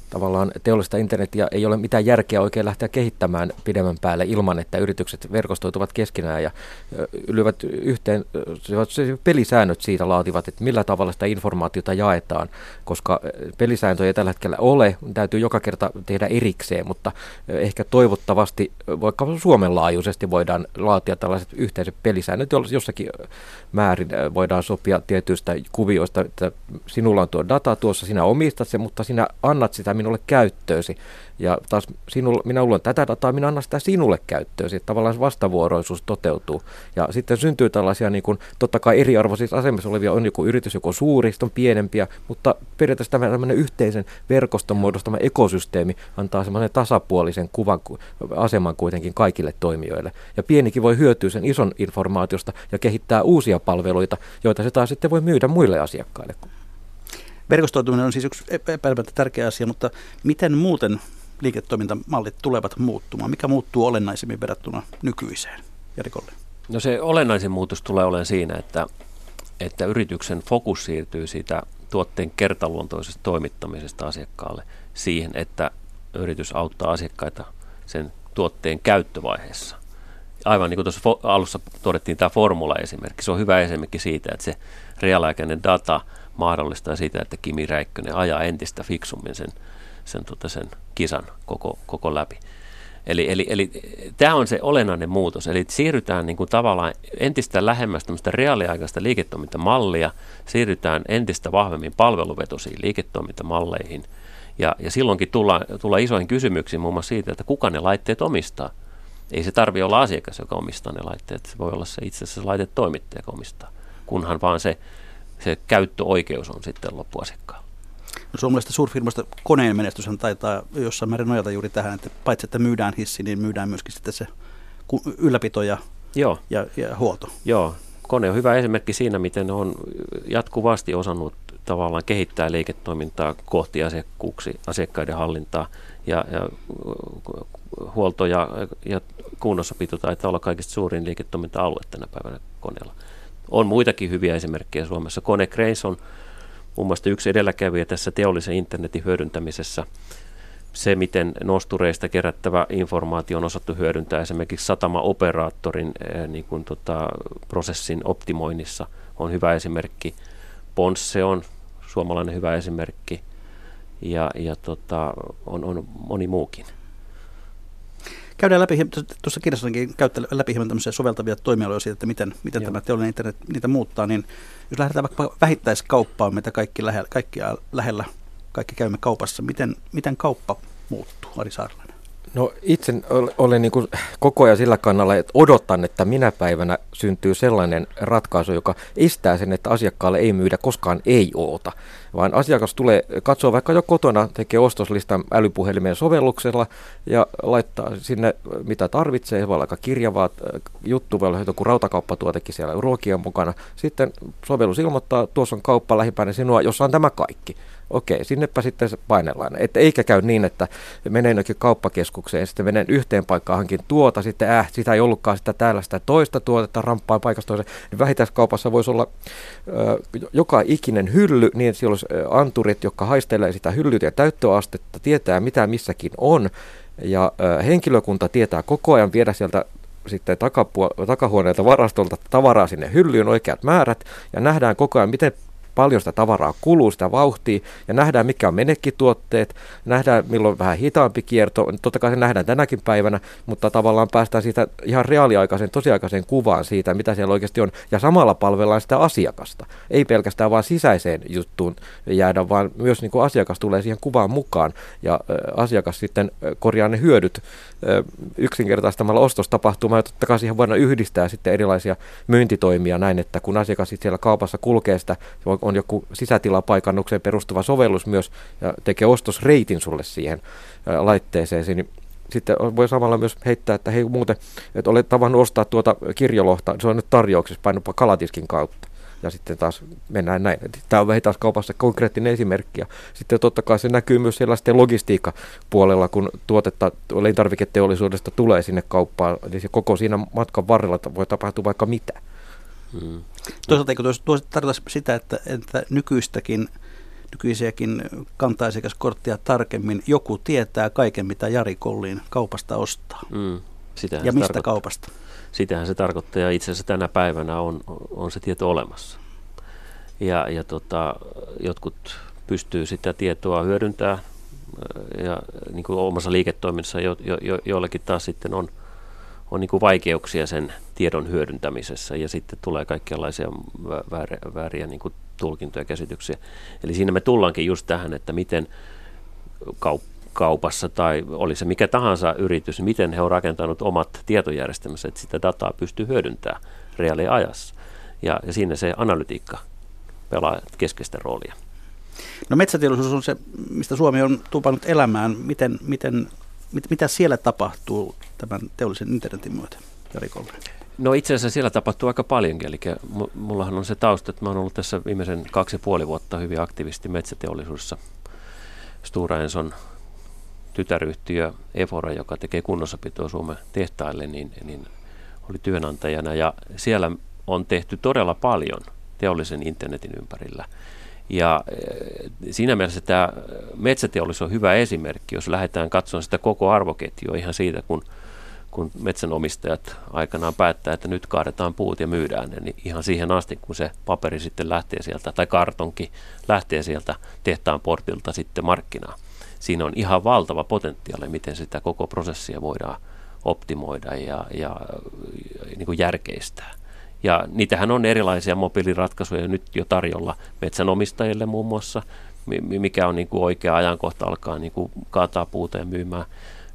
Tavallaan teollista internetiä ei ole mitään järkeä oikein lähteä kehittämään pidemmän päälle ilman, että yritykset verkostoituvat keskenään ja äh, ylivät yhteen. Pelisäännöt siitä laativat, että millä tavalla sitä informaatiota jaetaan, koska pelisääntöjä tällä hetkellä ole. Täytyy joka kerta tehdä erikseen, mutta ehkä toivottavasti vaikka Suomen laajuisesti voidaan laatia tällaiset yhteiset pelisäännöt nyt jossakin määrin voidaan sopia tietyistä kuvioista, että sinulla on tuo data tuossa, sinä omistat se, mutta sinä annat sitä minulle käyttöösi. Ja taas sinulla, minä luulen tätä dataa, minä annan sitä sinulle käyttöön. Sitten tavallaan vastavuoroisuus toteutuu. Ja sitten syntyy tällaisia, niin kuin, totta kai eriarvoisissa asemissa olevia on joku yritys, joko suuri, on pienempiä, mutta periaatteessa tämmöinen yhteisen verkoston muodostama ekosysteemi antaa semmoinen tasapuolisen kuvan, aseman kuitenkin kaikille toimijoille. Ja pienikin voi hyötyä sen ison informaatiosta ja kehittää uusia palveluita, joita se taas sitten voi myydä muille asiakkaille. Verkostoituminen on siis yksi epäilemättä tärkeä asia, mutta miten muuten liiketoimintamallit tulevat muuttumaan? Mikä muuttuu olennaisemmin verrattuna nykyiseen? Jarikolle. No se olennaisin muutos tulee olemaan siinä, että, että yrityksen fokus siirtyy siitä tuotteen kertaluontoisesta toimittamisesta asiakkaalle siihen, että yritys auttaa asiakkaita sen tuotteen käyttövaiheessa. Aivan niin kuin tuossa alussa todettiin tämä formula-esimerkki, se on hyvä esimerkki siitä, että se reaaliaikainen data mahdollistaa sitä, että Kimi Räikkönen ajaa entistä fiksummin sen sen, tota, sen kisan koko, koko läpi. Eli, eli, eli tämä on se olennainen muutos. Eli siirrytään niin kuin tavallaan entistä lähemmäs tämmöistä reaaliaikaista liiketoimintamallia, siirrytään entistä vahvemmin palveluvetoisiin liiketoimintamalleihin. Ja, ja silloinkin tullaan, tullaan isoihin kysymyksiin muun muassa siitä, että kuka ne laitteet omistaa. Ei se tarvitse olla asiakas, joka omistaa ne laitteet. Se voi olla se itse asiassa laitetoimittaja, joka omistaa, kunhan vaan se, se käyttöoikeus on sitten loppuasiakkaalla. No, suomalaisista suurfirmoista koneen menestyshän taitaa jossain määrin nojata juuri tähän, että paitsi että myydään hissi, niin myydään myöskin sitten se ylläpito ja, Joo. ja, ja huolto. Joo, kone on hyvä esimerkki siinä, miten on jatkuvasti osannut tavallaan kehittää liiketoimintaa kohti asiakkuuksi, asiakkaiden hallintaa ja, ja huolto ja, ja kunnossapito taitaa olla kaikista suurin liiketoiminta-alue tänä päivänä koneella. On muitakin hyviä esimerkkejä Suomessa. Kone Cranes on muun muassa yksi edelläkävijä tässä teollisen internetin hyödyntämisessä. Se, miten nostureista kerättävä informaatio on osattu hyödyntää esimerkiksi satama-operaattorin eh, niin kuin, tota, prosessin optimoinnissa, on hyvä esimerkki. Ponsse on suomalainen hyvä esimerkki ja, ja tota, on, on moni muukin. Käydään läpi, tuossa kirjassakin käyttää läpi hieman tämmöisiä soveltavia toimialoja siitä, että miten, miten tämä teollinen internet niitä muuttaa, niin jos lähdetään vaikka vähittäiskauppaan, mitä kaikki lähellä, kaikkia lähellä, kaikki käymme kaupassa, miten, miten kauppa muuttuu, Ari Saarlainen? No itse olen niin koko ajan sillä kannalla, että odotan, että minä päivänä syntyy sellainen ratkaisu, joka estää sen, että asiakkaalle ei myydä koskaan ei oota. Vaan asiakas tulee, katsoo vaikka jo kotona, tekee ostoslistan älypuhelimeen sovelluksella ja laittaa sinne mitä tarvitsee. Voi olla aika kirjavaa juttu, voi olla joku rautakauppatuotekin siellä ruokia mukana. Sitten sovellus ilmoittaa, tuossa on kauppa lähipäin sinua, jossa on tämä kaikki. Okei, sinnepä sitten painellaan. Että eikä käy niin, että menee jonnekin kauppakeskukseen, sitten menen yhteen paikkaan hankin tuota, sitten äh, sitä ei ollutkaan sitä täällä sitä toista tuotetta, ramppaa paikasta toiseen. Niin vähittäiskaupassa voisi olla ö, joka ikinen hylly, niin että siellä olisi anturit, jotka haistelee sitä hyllyt ja täyttöastetta, tietää mitä missäkin on, ja ö, henkilökunta tietää koko ajan viedä sieltä sitten takapuo- takahuoneelta varastolta tavaraa sinne hyllyyn oikeat määrät ja nähdään koko ajan, miten paljon sitä tavaraa kuluu, sitä vauhtia, ja nähdään mikä on menekkituotteet, nähdään milloin vähän hitaampi kierto, totta kai se nähdään tänäkin päivänä, mutta tavallaan päästään siitä ihan reaaliaikaisen, tosiaikaiseen kuvaan siitä, mitä siellä oikeasti on, ja samalla palvellaan sitä asiakasta. Ei pelkästään vain sisäiseen juttuun jäädä, vaan myös niin kuin asiakas tulee siihen kuvaan mukaan, ja asiakas sitten korjaa ne hyödyt yksinkertaistamalla ostostapahtumaa, ja totta kai siihen voidaan yhdistää sitten erilaisia myyntitoimia näin, että kun asiakas siellä kaupassa kulkee sitä, on joku sisätilapaikannukseen perustuva sovellus myös, ja tekee ostosreitin sulle siihen laitteeseen, niin sitten voi samalla myös heittää, että hei muuten, että olet tavannut ostaa tuota kirjolohta, se on nyt tarjouksessa painoppa kalatiskin kautta. Ja sitten taas mennään näin. Tämä on vähittäiskaupassa konkreettinen esimerkki. Ja sitten totta kai se näkyy myös siellä sitten logistiikkapuolella, kun tuotetta elintarviketeollisuudesta tulee sinne kauppaan. Eli se koko siinä matkan varrella voi tapahtua vaikka mitä. Hmm. Toisaalta eikö tuossa tarkoita sitä, että, että nykyistäkin nykyisiäkin kantaisiakaskorttia tarkemmin. Joku tietää kaiken, mitä Jari Kolliin kaupasta ostaa. Mm, ja mistä tarkoittaa. kaupasta. Sitähän se tarkoittaa ja itse asiassa tänä päivänä on, on se tieto olemassa. Ja, ja tota, jotkut pystyy sitä tietoa hyödyntämään ja niin kuin omassa liiketoiminnassa jo, jo, jo, joillekin taas sitten on, on niin kuin vaikeuksia sen tiedon hyödyntämisessä ja sitten tulee kaikenlaisia vääriä, vääriä niin kuin tulkintoja ja käsityksiä. Eli siinä me tullaankin just tähän, että miten kaup- kaupassa tai oli se mikä tahansa yritys, miten he on rakentanut omat tietojärjestelmänsä, että sitä dataa pystyy hyödyntämään reaaliajassa. Ja, ja siinä se analytiikka pelaa keskeistä roolia. No metsäteollisuus on se, mistä Suomi on tupannut elämään. Miten, miten, mit, mitä siellä tapahtuu tämän teollisen internetin myötä, Jari Kolme? No itse asiassa siellä tapahtuu aika paljonkin, eli mullahan on se tausta, että mä oon ollut tässä viimeisen kaksi ja puoli vuotta hyvin aktiivisesti metsäteollisuudessa. Stora Enson tytäryhtiö Efora, joka tekee kunnossapitoa Suomen tehtaille, niin, niin oli työnantajana ja siellä on tehty todella paljon teollisen internetin ympärillä. Ja eh, siinä mielessä tämä metsäteollisuus on hyvä esimerkki, jos lähdetään katsomaan sitä koko arvoketjua ihan siitä, kun – kun metsänomistajat aikanaan päättää, että nyt kaadetaan puut ja myydään ne, niin ihan siihen asti, kun se paperi sitten lähtee sieltä, tai kartonki lähtee sieltä tehtaan portilta sitten markkinaan. Siinä on ihan valtava potentiaali, miten sitä koko prosessia voidaan optimoida ja, ja niin kuin järkeistää. Ja niitähän on erilaisia mobiiliratkaisuja nyt jo tarjolla metsänomistajille muun muassa, mikä on niin kuin oikea ajankohta alkaa niin kuin kaataa puuta ja myymään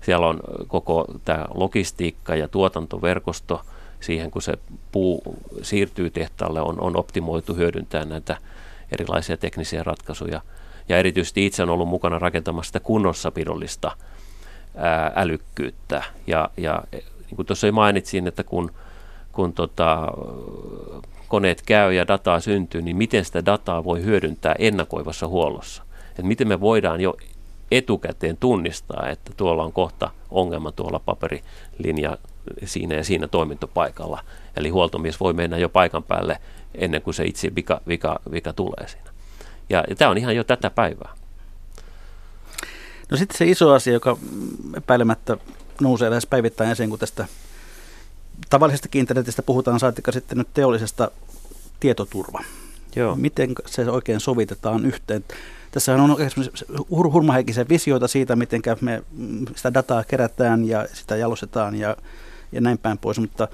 siellä on koko tämä logistiikka ja tuotantoverkosto siihen, kun se puu siirtyy tehtaalle, on, on optimoitu hyödyntää näitä erilaisia teknisiä ratkaisuja. Ja erityisesti itse on ollut mukana rakentamassa sitä kunnossapidollista ää, älykkyyttä. Ja, ja niin kuin tuossa mainitsin, että kun, kun tota, koneet käy ja dataa syntyy, niin miten sitä dataa voi hyödyntää ennakoivassa huollossa. että miten me voidaan jo etukäteen tunnistaa, että tuolla on kohta ongelma tuolla paperilinja siinä ja siinä toimintopaikalla. Eli huoltomies voi mennä jo paikan päälle ennen kuin se itse vika, vika, vika tulee siinä. Ja, ja tämä on ihan jo tätä päivää. No sitten se iso asia, joka epäilemättä nousee lähes päivittäin esiin, kun tästä tavallisesta internetistä puhutaan, saatika sitten nyt teollisesta tietoturva. Joo. Miten se oikein sovitetaan yhteen? Tässä on hurmaheikisen visioita siitä, miten me sitä dataa kerätään ja sitä jalostetaan ja, ja näin päin pois, mutta,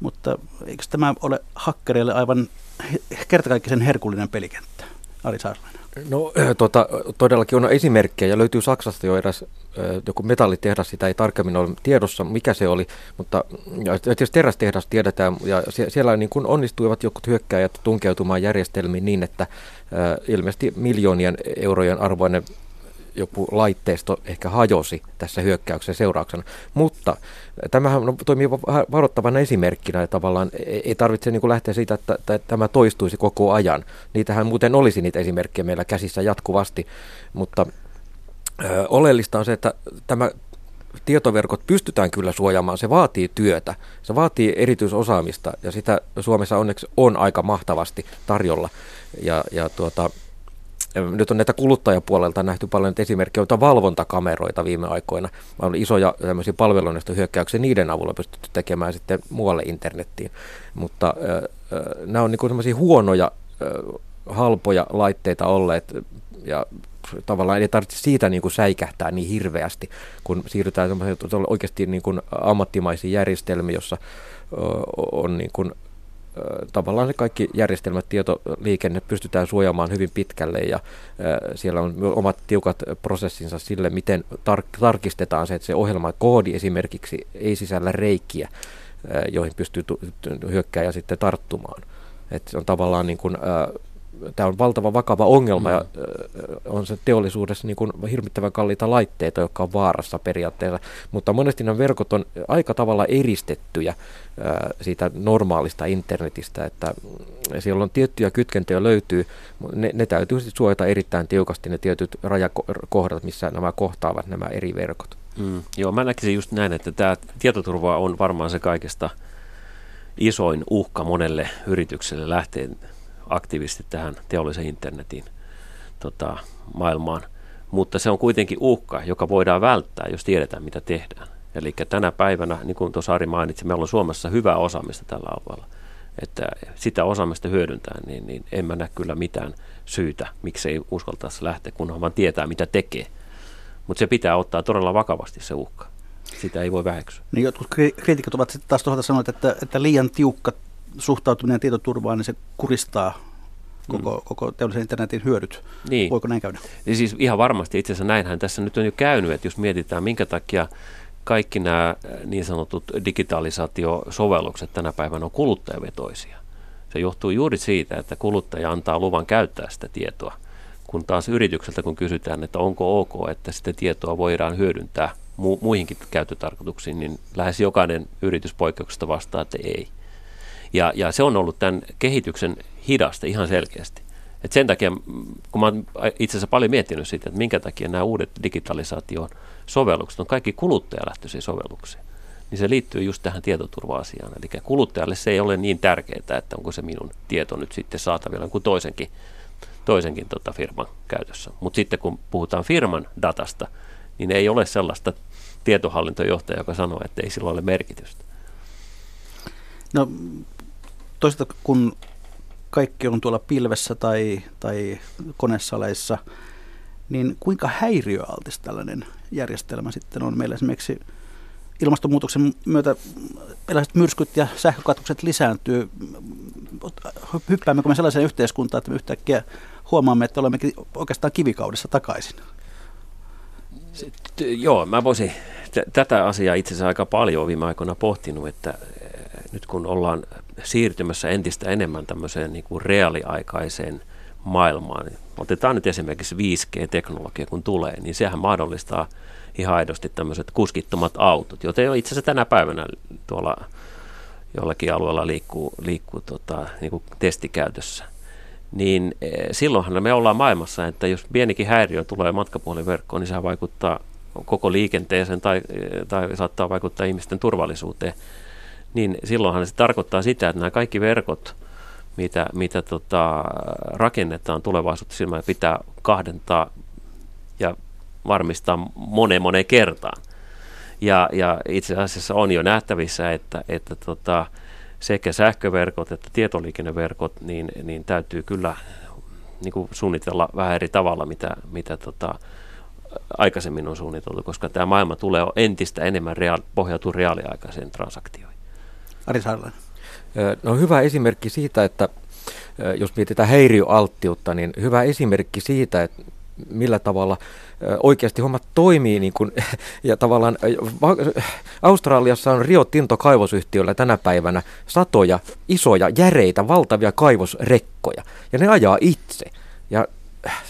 mutta eikö tämä ole hakkereille aivan kertakaikkisen herkullinen pelikenttä? Ari Saarlainen. No tota, todellakin on esimerkkejä ja löytyy Saksasta jo eräs joku metallitehdas, sitä ei tarkemmin ole tiedossa, mikä se oli, mutta tietysti terästehdas tiedetään ja siellä niin kuin onnistuivat jokut hyökkäjät tunkeutumaan järjestelmiin niin, että ilmeisesti miljoonien eurojen arvoinen joku laitteisto ehkä hajosi tässä hyökkäyksen seurauksena. Mutta tämähän toimii varoittavana esimerkkinä ja tavallaan ei tarvitse niin kuin lähteä siitä, että, että tämä toistuisi koko ajan. Niitähän muuten olisi niitä esimerkkejä meillä käsissä jatkuvasti, mutta ö, oleellista on se, että tämä tietoverkot pystytään kyllä suojaamaan, se vaatii työtä, se vaatii erityisosaamista ja sitä Suomessa onneksi on aika mahtavasti tarjolla. Ja, ja tuota, nyt on näitä kuluttajapuolelta nähty paljon esimerkkejä, joita valvontakameroita viime aikoina. On isoja tämmöisiä palveluneista hyökkäyksiä, niiden avulla pystytty tekemään sitten muualle internettiin. Mutta äh, nämä on niin semmoisia huonoja, äh, halpoja laitteita olleet ja tavallaan ei tarvitse siitä niin kuin säikähtää niin hirveästi, kun siirrytään oikeasti niin kuin ammattimaisiin järjestelmiin, jossa on niin kuin tavallaan se kaikki järjestelmät, tietoliikenne pystytään suojaamaan hyvin pitkälle ja siellä on omat tiukat prosessinsa sille, miten tar- tarkistetaan se, että se ohjelma koodi esimerkiksi ei sisällä reikiä, joihin pystyy tu- hyökkääjä sitten tarttumaan. Et se on tavallaan niin kuin, tämä on valtava vakava ongelma mm. ja on se teollisuudessa niin kuin hirvittävän kalliita laitteita, jotka on vaarassa periaatteessa, mutta monesti nämä verkot on aika tavalla eristettyjä siitä normaalista internetistä, että siellä on tiettyjä kytkentöjä löytyy, ne, ne täytyy sitten suojata erittäin tiukasti ne tietyt rajakohdat, missä nämä kohtaavat nämä eri verkot. Mm, joo, mä näkisin just näin, että tämä tietoturva on varmaan se kaikesta isoin uhka monelle yritykselle lähteä aktiivisesti tähän teollisen internetin tota, maailmaan. Mutta se on kuitenkin uhka, joka voidaan välttää, jos tiedetään, mitä tehdään. Eli tänä päivänä, niin kuin tuossa Ari mainitsi, meillä on Suomessa hyvää osaamista tällä alueella. Että sitä osaamista hyödyntää, niin, niin en mä näe kyllä mitään syytä, miksei uskaltaisi lähteä, kunhan vaan tietää, mitä tekee. Mutta se pitää ottaa todella vakavasti se uhka. Sitä ei voi väheksyä. Niin jotkut kriitikot ovat sitten taas tuolta sanoneet, että, että liian tiukka suhtautuminen tietoturvaan, niin se kuristaa koko, mm. koko teollisen internetin hyödyt. Niin. Voiko näin käydä? Niin siis ihan varmasti itse asiassa näinhän tässä nyt on jo käynyt, että jos mietitään minkä takia kaikki nämä äh, niin sanotut digitalisaatiosovellukset tänä päivänä on kuluttajavetoisia. Se johtuu juuri siitä, että kuluttaja antaa luvan käyttää sitä tietoa, kun taas yritykseltä kun kysytään, että onko ok, että sitä tietoa voidaan hyödyntää mu- muihinkin käyttötarkoituksiin, niin lähes jokainen yritys poikkeuksesta vastaa, että ei. Ja, ja se on ollut tämän kehityksen hidasta ihan selkeästi. Et sen takia, kun mä oon itse asiassa paljon miettinyt siitä, että minkä takia nämä uudet digitalisaation sovellukset on kaikki kuluttajalähtöisiä sovelluksia, niin se liittyy just tähän tietoturva-asiaan. Eli kuluttajalle se ei ole niin tärkeää, että onko se minun tieto nyt sitten saatavilla kuin toisenkin, toisenkin tota firman käytössä. Mutta sitten kun puhutaan firman datasta, niin ei ole sellaista tietohallintojohtajaa, joka sanoo, että ei sillä ole merkitystä. No toisaalta kun kaikki on tuolla pilvessä tai, tai konesaleissa, niin kuinka häiriöaltis tällainen järjestelmä sitten on meillä esimerkiksi ilmastonmuutoksen myötä erilaiset myrskyt ja sähkökatkokset lisääntyy. Hyppäämmekö me sellaiseen yhteiskuntaan, että me yhtäkkiä huomaamme, että olemme oikeastaan kivikaudessa takaisin? Sitten, joo, mä voisin t- tätä asiaa itse asiassa aika paljon viime aikoina pohtinut, että nyt kun ollaan siirtymässä entistä enemmän tämmöiseen niin kuin reaaliaikaiseen maailmaan, niin otetaan nyt esimerkiksi 5G-teknologia kun tulee, niin sehän mahdollistaa ihan aidosti tämmöiset kuskittomat autot, joten jo itse asiassa tänä päivänä tuolla jollakin alueella liikkuu, liikkuu tota, niin kuin testikäytössä. Niin e, silloinhan me ollaan maailmassa, että jos pienikin häiriö tulee matkapuheliverkkoon, niin sehän vaikuttaa koko liikenteeseen tai, e, tai saattaa vaikuttaa ihmisten turvallisuuteen niin silloinhan se tarkoittaa sitä, että nämä kaikki verkot, mitä, mitä tota, rakennetaan tulevaisuutta silmällä, pitää kahdentaa ja varmistaa moneen moneen kertaan. Ja, ja itse asiassa on jo nähtävissä, että, että tota, sekä sähköverkot että tietoliikenneverkot, niin, niin täytyy kyllä niin kuin suunnitella vähän eri tavalla, mitä, mitä tota, aikaisemmin on suunniteltu, koska tämä maailma tulee entistä enemmän reaali, pohjautuu reaaliaikaiseen transaktioihin. Ari Saarlainen. No hyvä esimerkki siitä, että jos mietitään häiriöalttiutta, niin hyvä esimerkki siitä, että millä tavalla oikeasti hommat toimii. Niin kun, ja tavallaan Australiassa on Rio Tinto kaivosyhtiöllä tänä päivänä satoja isoja, järeitä, valtavia kaivosrekkoja. Ja ne ajaa itse. Ja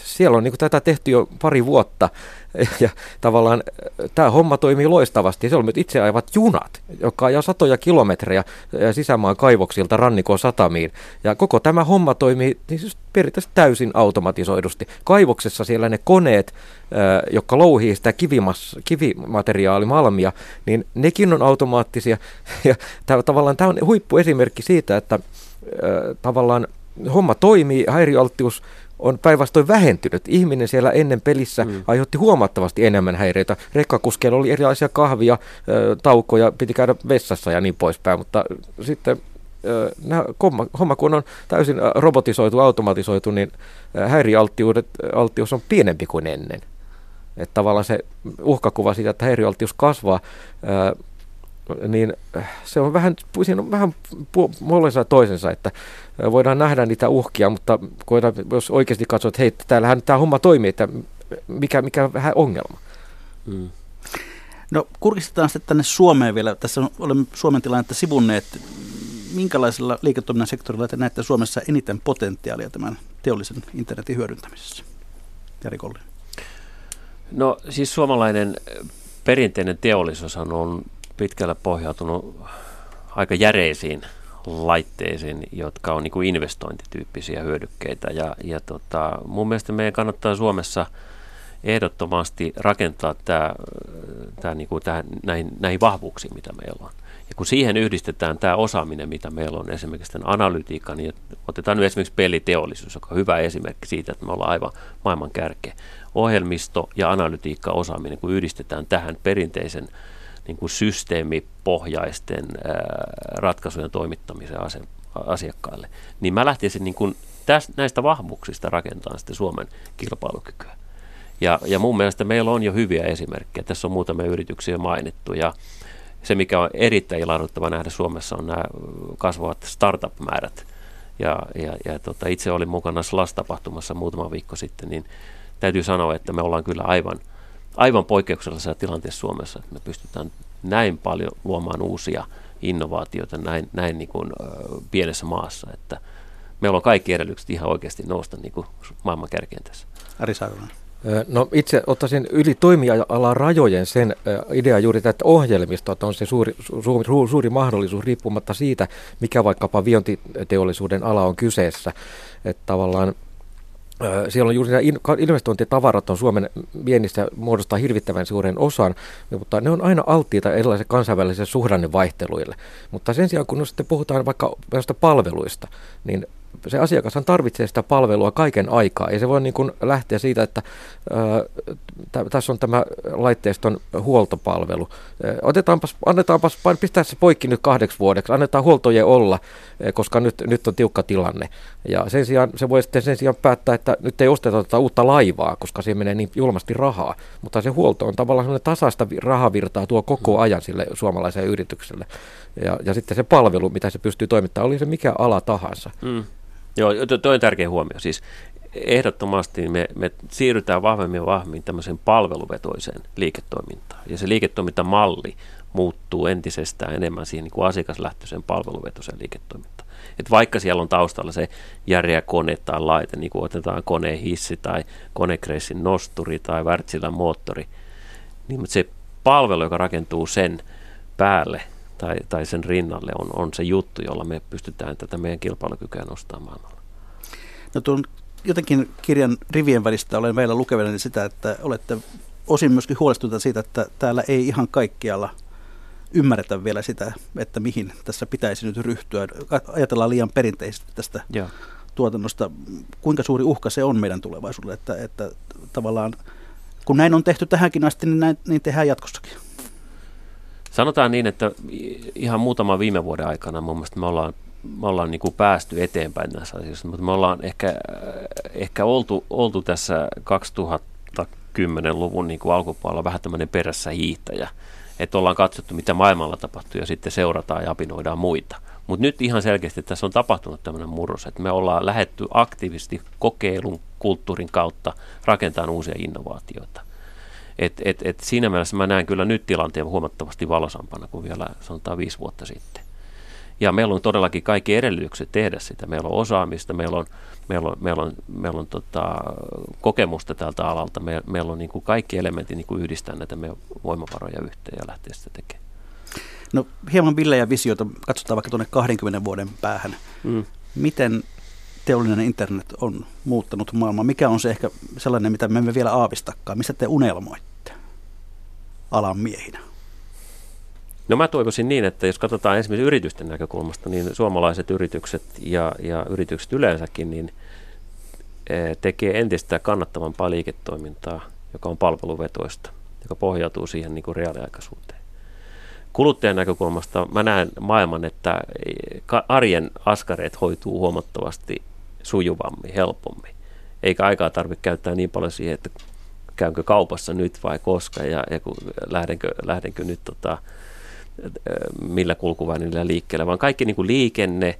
siellä on niin tätä tehty jo pari vuotta ja tavallaan tämä homma toimii loistavasti. Se on myös itse ajavat junat, jotka ajaa satoja kilometrejä sisämaan kaivoksilta rannikon satamiin. Ja koko tämä homma toimii niin siis periaatteessa täysin automatisoidusti. Kaivoksessa siellä ne koneet, jotka louhii sitä kivimas, kivimateriaalimalmia, niin nekin on automaattisia. Ja tämä, tavallaan tämä on huippuesimerkki siitä, että tavallaan homma toimii, häiriöalttius on päinvastoin vähentynyt. Ihminen siellä ennen pelissä mm. aiheutti huomattavasti enemmän häiriöitä. Rekkakuskeilla oli erilaisia kahvia, taukoja, piti käydä vessassa ja niin poispäin, mutta sitten nämä homma, homma, kun on täysin robotisoitu, automatisoitu, niin häiriöalttius on pienempi kuin ennen. Että tavallaan se uhkakuva siitä, että häiriöalttius kasvaa, niin se on vähän, siinä on vähän puolensa toisensa, että voidaan nähdä niitä uhkia, mutta voidaan, jos oikeasti katsoo, että hei, täällähän tämä homma toimii, että mikä, mikä vähän ongelma. Mm. No kurkistetaan sitten tänne Suomeen vielä. Tässä on, olemme Suomen tilannetta sivunneet. Minkälaisella liiketoiminnan sektorilla te näette Suomessa eniten potentiaalia tämän teollisen internetin hyödyntämisessä? Jari Kollinen. No siis suomalainen perinteinen teollisuus on pitkällä pohjautunut aika järeisiin laitteisiin, jotka on niin kuin investointityyppisiä hyödykkeitä. Ja, ja tota, mun mielestä meidän kannattaa Suomessa ehdottomasti rakentaa tämä, tämä, niin kuin tähän, näihin, näihin vahvuuksiin, mitä meillä on. Ja kun siihen yhdistetään tämä osaaminen, mitä meillä on esimerkiksi tämän analytiikan, niin otetaan nyt esimerkiksi peliteollisuus, joka on hyvä esimerkki siitä, että me ollaan aivan maailman kärkeä. Ohjelmisto ja analytiikka osaaminen, kun yhdistetään tähän perinteisen niin kuin systeemipohjaisten ratkaisujen toimittamisen asiakkaille, niin mä lähtisin niin kuin tästä, näistä vahvuuksista rakentamaan sitten Suomen kilpailukykyä. Ja, ja mun mielestä meillä on jo hyviä esimerkkejä. Tässä on muutamia yrityksiä mainittu ja se, mikä on erittäin ilahduttava nähdä Suomessa, on nämä kasvavat startup-määrät. Ja, ja, ja tota, itse olin mukana SLAS-tapahtumassa muutama viikko sitten, niin täytyy sanoa, että me ollaan kyllä aivan, aivan poikkeuksellisessa tilanteessa Suomessa, että me pystytään näin paljon luomaan uusia innovaatioita näin, näin niin kuin, ö, pienessä maassa, että meillä on kaikki edellytykset ihan oikeasti nousta niin kuin maailman kärkeen tässä. Ari Saivonen. No itse ottaisin yli toimiala rajojen sen idea juuri tätä ohjelmistoa, että on se suuri, suuri, suuri mahdollisuus riippumatta siitä, mikä vaikkapa viontiteollisuuden ala on kyseessä. Että tavallaan siellä on juuri nämä investointitavarat on Suomen viennissä muodostaa hirvittävän suuren osan, mutta ne on aina alttiita erilaisille kansainvälisille suhdannevaihteluille. Mutta sen sijaan, kun sitten puhutaan vaikka palveluista, niin se asiakashan tarvitsee sitä palvelua kaiken aikaa. Ei se voi niin kuin lähteä siitä, että ää, tässä on tämä laitteiston huoltopalvelu. Otetaanpas, annetaanpas, pistää se poikki nyt kahdeksi vuodeksi, annetaan huoltojen olla, koska nyt, nyt on tiukka tilanne. Ja sen sijaan se voi sitten sen sijaan päättää, että nyt ei osteta tätä uutta laivaa, koska siihen menee niin julmasti rahaa. Mutta se huolto on tavallaan sellainen tasaista rahavirtaa tuo koko ajan sille suomalaiselle yritykselle. Ja, ja sitten se palvelu, mitä se pystyy toimittamaan, oli se mikä ala tahansa. Mm. Joo, tuo on tärkeä huomio. Siis ehdottomasti me, me siirrytään vahvemmin ja vahvemmin tämmöiseen palveluvetoiseen liiketoimintaan. Ja se liiketoimintamalli muuttuu entisestään enemmän siihen niin kuin asiakaslähtöiseen palveluvetoiseen liiketoimintaan. Et vaikka siellä on taustalla se järeä kone tai laite, niin kuin otetaan koneen hissi tai konekreissin nosturi tai Wärtsilän moottori, niin se palvelu, joka rakentuu sen päälle – tai, tai sen rinnalle on, on se juttu, jolla me pystytään tätä meidän kilpailukykyä nostamaan maailmalla. No tuon jotenkin kirjan rivien välistä olen meillä lukevana sitä, että olette osin myöskin huolestuneita siitä, että täällä ei ihan kaikkialla ymmärretä vielä sitä, että mihin tässä pitäisi nyt ryhtyä. Ajatellaan liian perinteisesti tästä Joo. tuotannosta. Kuinka suuri uhka se on meidän tulevaisuudelle, että, että tavallaan kun näin on tehty tähänkin asti, niin näin niin tehdään jatkossakin. Sanotaan niin, että ihan muutama viime vuoden aikana mun mielestä me ollaan, me ollaan niin kuin päästy eteenpäin näissä asioissa, mutta me ollaan ehkä, ehkä oltu, oltu tässä 2010-luvun niin kuin alkupuolella vähän tämmöinen perässä hiihtäjä, että ollaan katsottu, mitä maailmalla tapahtuu ja sitten seurataan ja apinoidaan muita. Mutta nyt ihan selkeästi tässä on tapahtunut tämmöinen murros, että me ollaan lähetty aktiivisesti kokeilun kulttuurin kautta rakentamaan uusia innovaatioita. Et, et, et siinä mielessä mä näen kyllä nyt tilanteen huomattavasti valosampana kuin vielä sanotaan viisi vuotta sitten. Ja meillä on todellakin kaikki edellytykset tehdä sitä. Meillä on osaamista, meillä on, meillä on, meillä on, meillä on tota, kokemusta tältä alalta. Me, meillä on niin kuin kaikki elementit niin kuin yhdistää näitä meidän voimavaroja yhteen ja lähteä sitä tekemään. No hieman villejä visioita, katsotaan vaikka tuonne 20 vuoden päähän. Mm. Miten teollinen internet on muuttanut maailmaa? Mikä on se ehkä sellainen, mitä me emme vielä aavistakaan? Mistä te unelmoitte alan miehinä? No mä toivoisin niin, että jos katsotaan esimerkiksi yritysten näkökulmasta, niin suomalaiset yritykset ja, ja yritykset yleensäkin niin e, tekee entistä kannattavampaa liiketoimintaa, joka on palveluvetoista, joka pohjautuu siihen niin kuin reaaliaikaisuuteen. Kuluttajan näkökulmasta mä näen maailman, että arjen askareet hoituu huomattavasti sujuvammin, helpommin. Eikä aikaa tarvitse käyttää niin paljon siihen, että käynkö kaupassa nyt vai koska ja, ja kun lähdenkö, lähdenkö nyt tota, millä kulkuvälineillä liikkeelle, vaan kaikki niin kuin liikenne,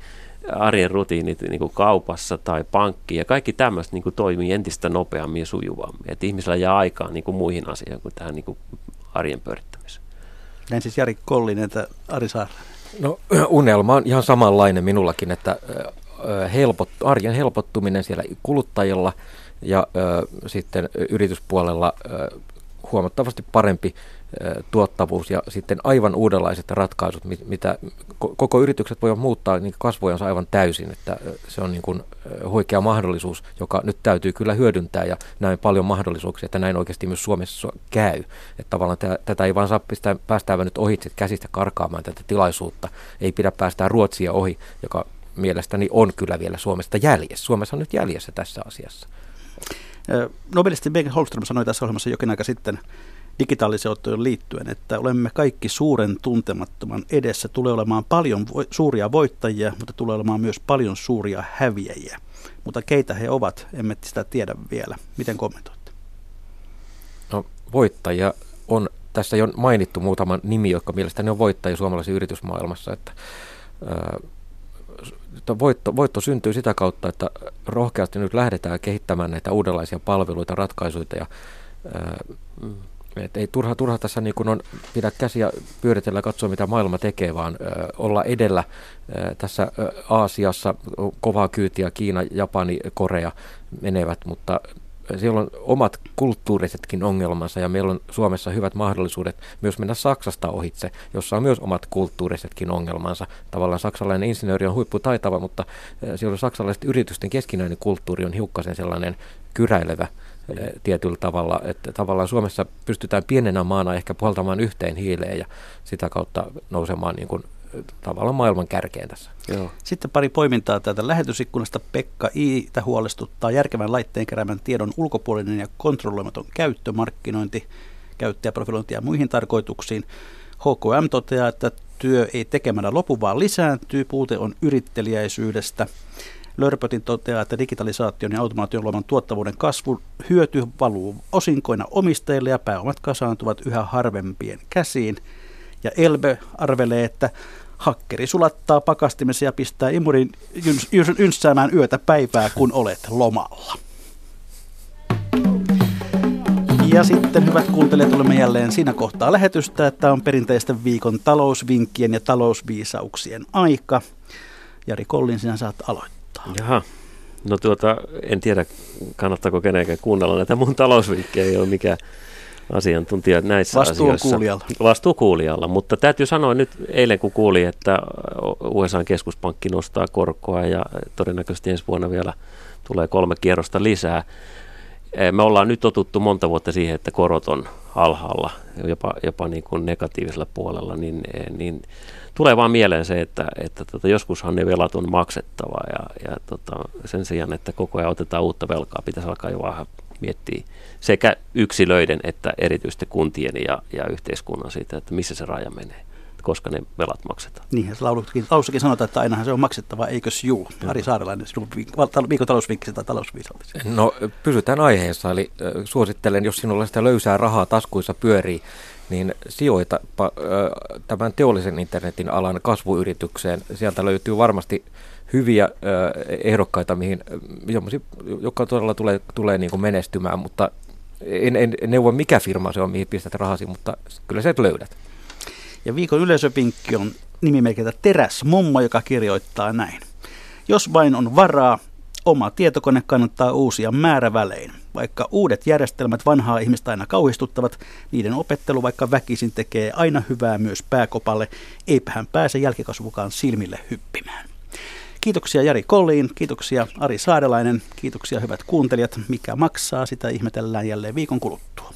arjen rutiinit niin kuin kaupassa tai pankki ja kaikki tämmöistä niin kuin toimii entistä nopeammin ja sujuvammin. Että ihmisellä jää aikaa niin kuin muihin asioihin kuin tähän niin kuin arjen pyörittämiseen. Näin siis Jari Kollinen, että Ari Saarinen. No unelma on ihan samanlainen minullakin, että helpot, arjen helpottuminen siellä kuluttajilla ja ö, sitten yrityspuolella ö, huomattavasti parempi tuottavuus ja sitten aivan uudenlaiset ratkaisut, mitä koko yritykset voivat muuttaa niin kasvojansa aivan täysin, että se on niin kuin huikea mahdollisuus, joka nyt täytyy kyllä hyödyntää ja näin paljon mahdollisuuksia, että näin oikeasti myös Suomessa käy. Että tavallaan tätä ei vaan saa pistää, päästää nyt ohitse käsistä karkaamaan tätä tilaisuutta, ei pidä päästää Ruotsia ohi, joka mielestäni on kyllä vielä Suomesta jäljessä. Suomessa on nyt jäljessä tässä asiassa. Nobelisti Bengt Holmström sanoi tässä ohjelmassa jokin aika sitten, digitaaliseuttoon liittyen, että olemme kaikki suuren tuntemattoman edessä. Tulee olemaan paljon vo- suuria voittajia, mutta tulee olemaan myös paljon suuria häviäjiä. Mutta keitä he ovat, emme sitä tiedä vielä. Miten kommentoitte? No voittajia on tässä jo mainittu muutama nimi, jotka mielestäni on voittajia suomalaisessa yritysmaailmassa. Että, ää, voitto, voitto syntyy sitä kautta, että rohkeasti nyt lähdetään kehittämään näitä uudenlaisia palveluita, ratkaisuja ja et ei turha, turha tässä niin kun on pidä käsiä pyöritellä ja katsoa, mitä maailma tekee, vaan olla edellä tässä ö, Aasiassa kovaa kyytiä, Kiina, Japani, Korea menevät, mutta siellä on omat kulttuurisetkin ongelmansa ja meillä on Suomessa hyvät mahdollisuudet myös mennä Saksasta ohitse, jossa on myös omat kulttuurisetkin ongelmansa. Tavallaan saksalainen insinööri on huipputaitava, mutta siellä on saksalaiset yritysten keskinäinen kulttuuri on hiukkasen sellainen kyräilevä Eh, tietyllä tavalla, että tavallaan Suomessa pystytään pienenä maana ehkä puhaltamaan yhteen hiileen ja sitä kautta nousemaan niin kuin eh, tavallaan maailman kärkeen tässä. Joo. Sitten pari poimintaa täältä lähetysikkunasta. Pekka Iitä huolestuttaa järkevän laitteen keräämän tiedon ulkopuolinen ja kontrolloimaton käyttömarkkinointi, käyttäjäprofilointi ja muihin tarkoituksiin. HKM toteaa, että työ ei tekemällä lopu, vaan lisääntyy. Puute on yrittelijäisyydestä. Lörpötin toteaa, että digitalisaation ja automaation luoman tuottavuuden kasvu hyöty valuu osinkoina omistajille ja pääomat kasaantuvat yhä harvempien käsiin. Ja Elbe arvelee, että hakkeri sulattaa pakastimessa ja pistää imurin ynssäämään yötä päivää, kun olet lomalla. Ja sitten hyvät kuuntelijat, olemme jälleen siinä kohtaa lähetystä, että on perinteisten viikon talousvinkkien ja talousviisauksien aika. Jari Kollin, sinä saat aloittaa. Jaha. No tuota, en tiedä, kannattaako kenenkään kuunnella näitä mun talousvinkkejä, ei ole mikään asiantuntija näissä Vastuu asioissa. kuulijalla. Vastuu kuulijalla, mutta täytyy sanoa nyt eilen kun kuulin, että USA keskuspankki nostaa korkoa ja todennäköisesti ensi vuonna vielä tulee kolme kierrosta lisää. Eh, me ollaan nyt totuttu monta vuotta siihen, että korot on alhaalla, jopa, jopa niin kuin negatiivisella puolella, niin, eh, niin tulee vaan mieleen se, että, että tota, joskushan ne velat on maksettava ja, ja tota, sen sijaan, että koko ajan otetaan uutta velkaa, pitäisi alkaa jo vähän miettiä sekä yksilöiden että erityisesti kuntien ja, ja yhteiskunnan siitä, että missä se raja menee koska ne velat maksetaan. Niin, laulussakin, laulussakin sanotaan, että ainahan se on maksettava, eikös juu? Ari Saarelainen, sinun viikon talousvinkki tai talousviisallis. No pysytään aiheessa, eli suosittelen, jos sinulla sitä löysää rahaa taskuissa pyörii, niin sijoita tämän teollisen internetin alan kasvuyritykseen. Sieltä löytyy varmasti hyviä ehdokkaita, mihin, jotka todella tulee, tulee niin kuin menestymään, mutta en, en neuvo mikä firma se on, mihin pistät rahasi, mutta kyllä sä löydät. Ja viikon yleisöpinkki on nimimerkiltä Teräs Mummo, joka kirjoittaa näin. Jos vain on varaa, oma tietokone kannattaa uusia määrävälein. Vaikka uudet järjestelmät vanhaa ihmistä aina kauhistuttavat, niiden opettelu vaikka väkisin tekee aina hyvää myös pääkopalle, eipä hän pääse jälkikasvukaan silmille hyppimään. Kiitoksia Jari Kolliin, kiitoksia Ari Saadelainen, kiitoksia hyvät kuuntelijat. Mikä maksaa, sitä ihmetellään jälleen viikon kuluttua.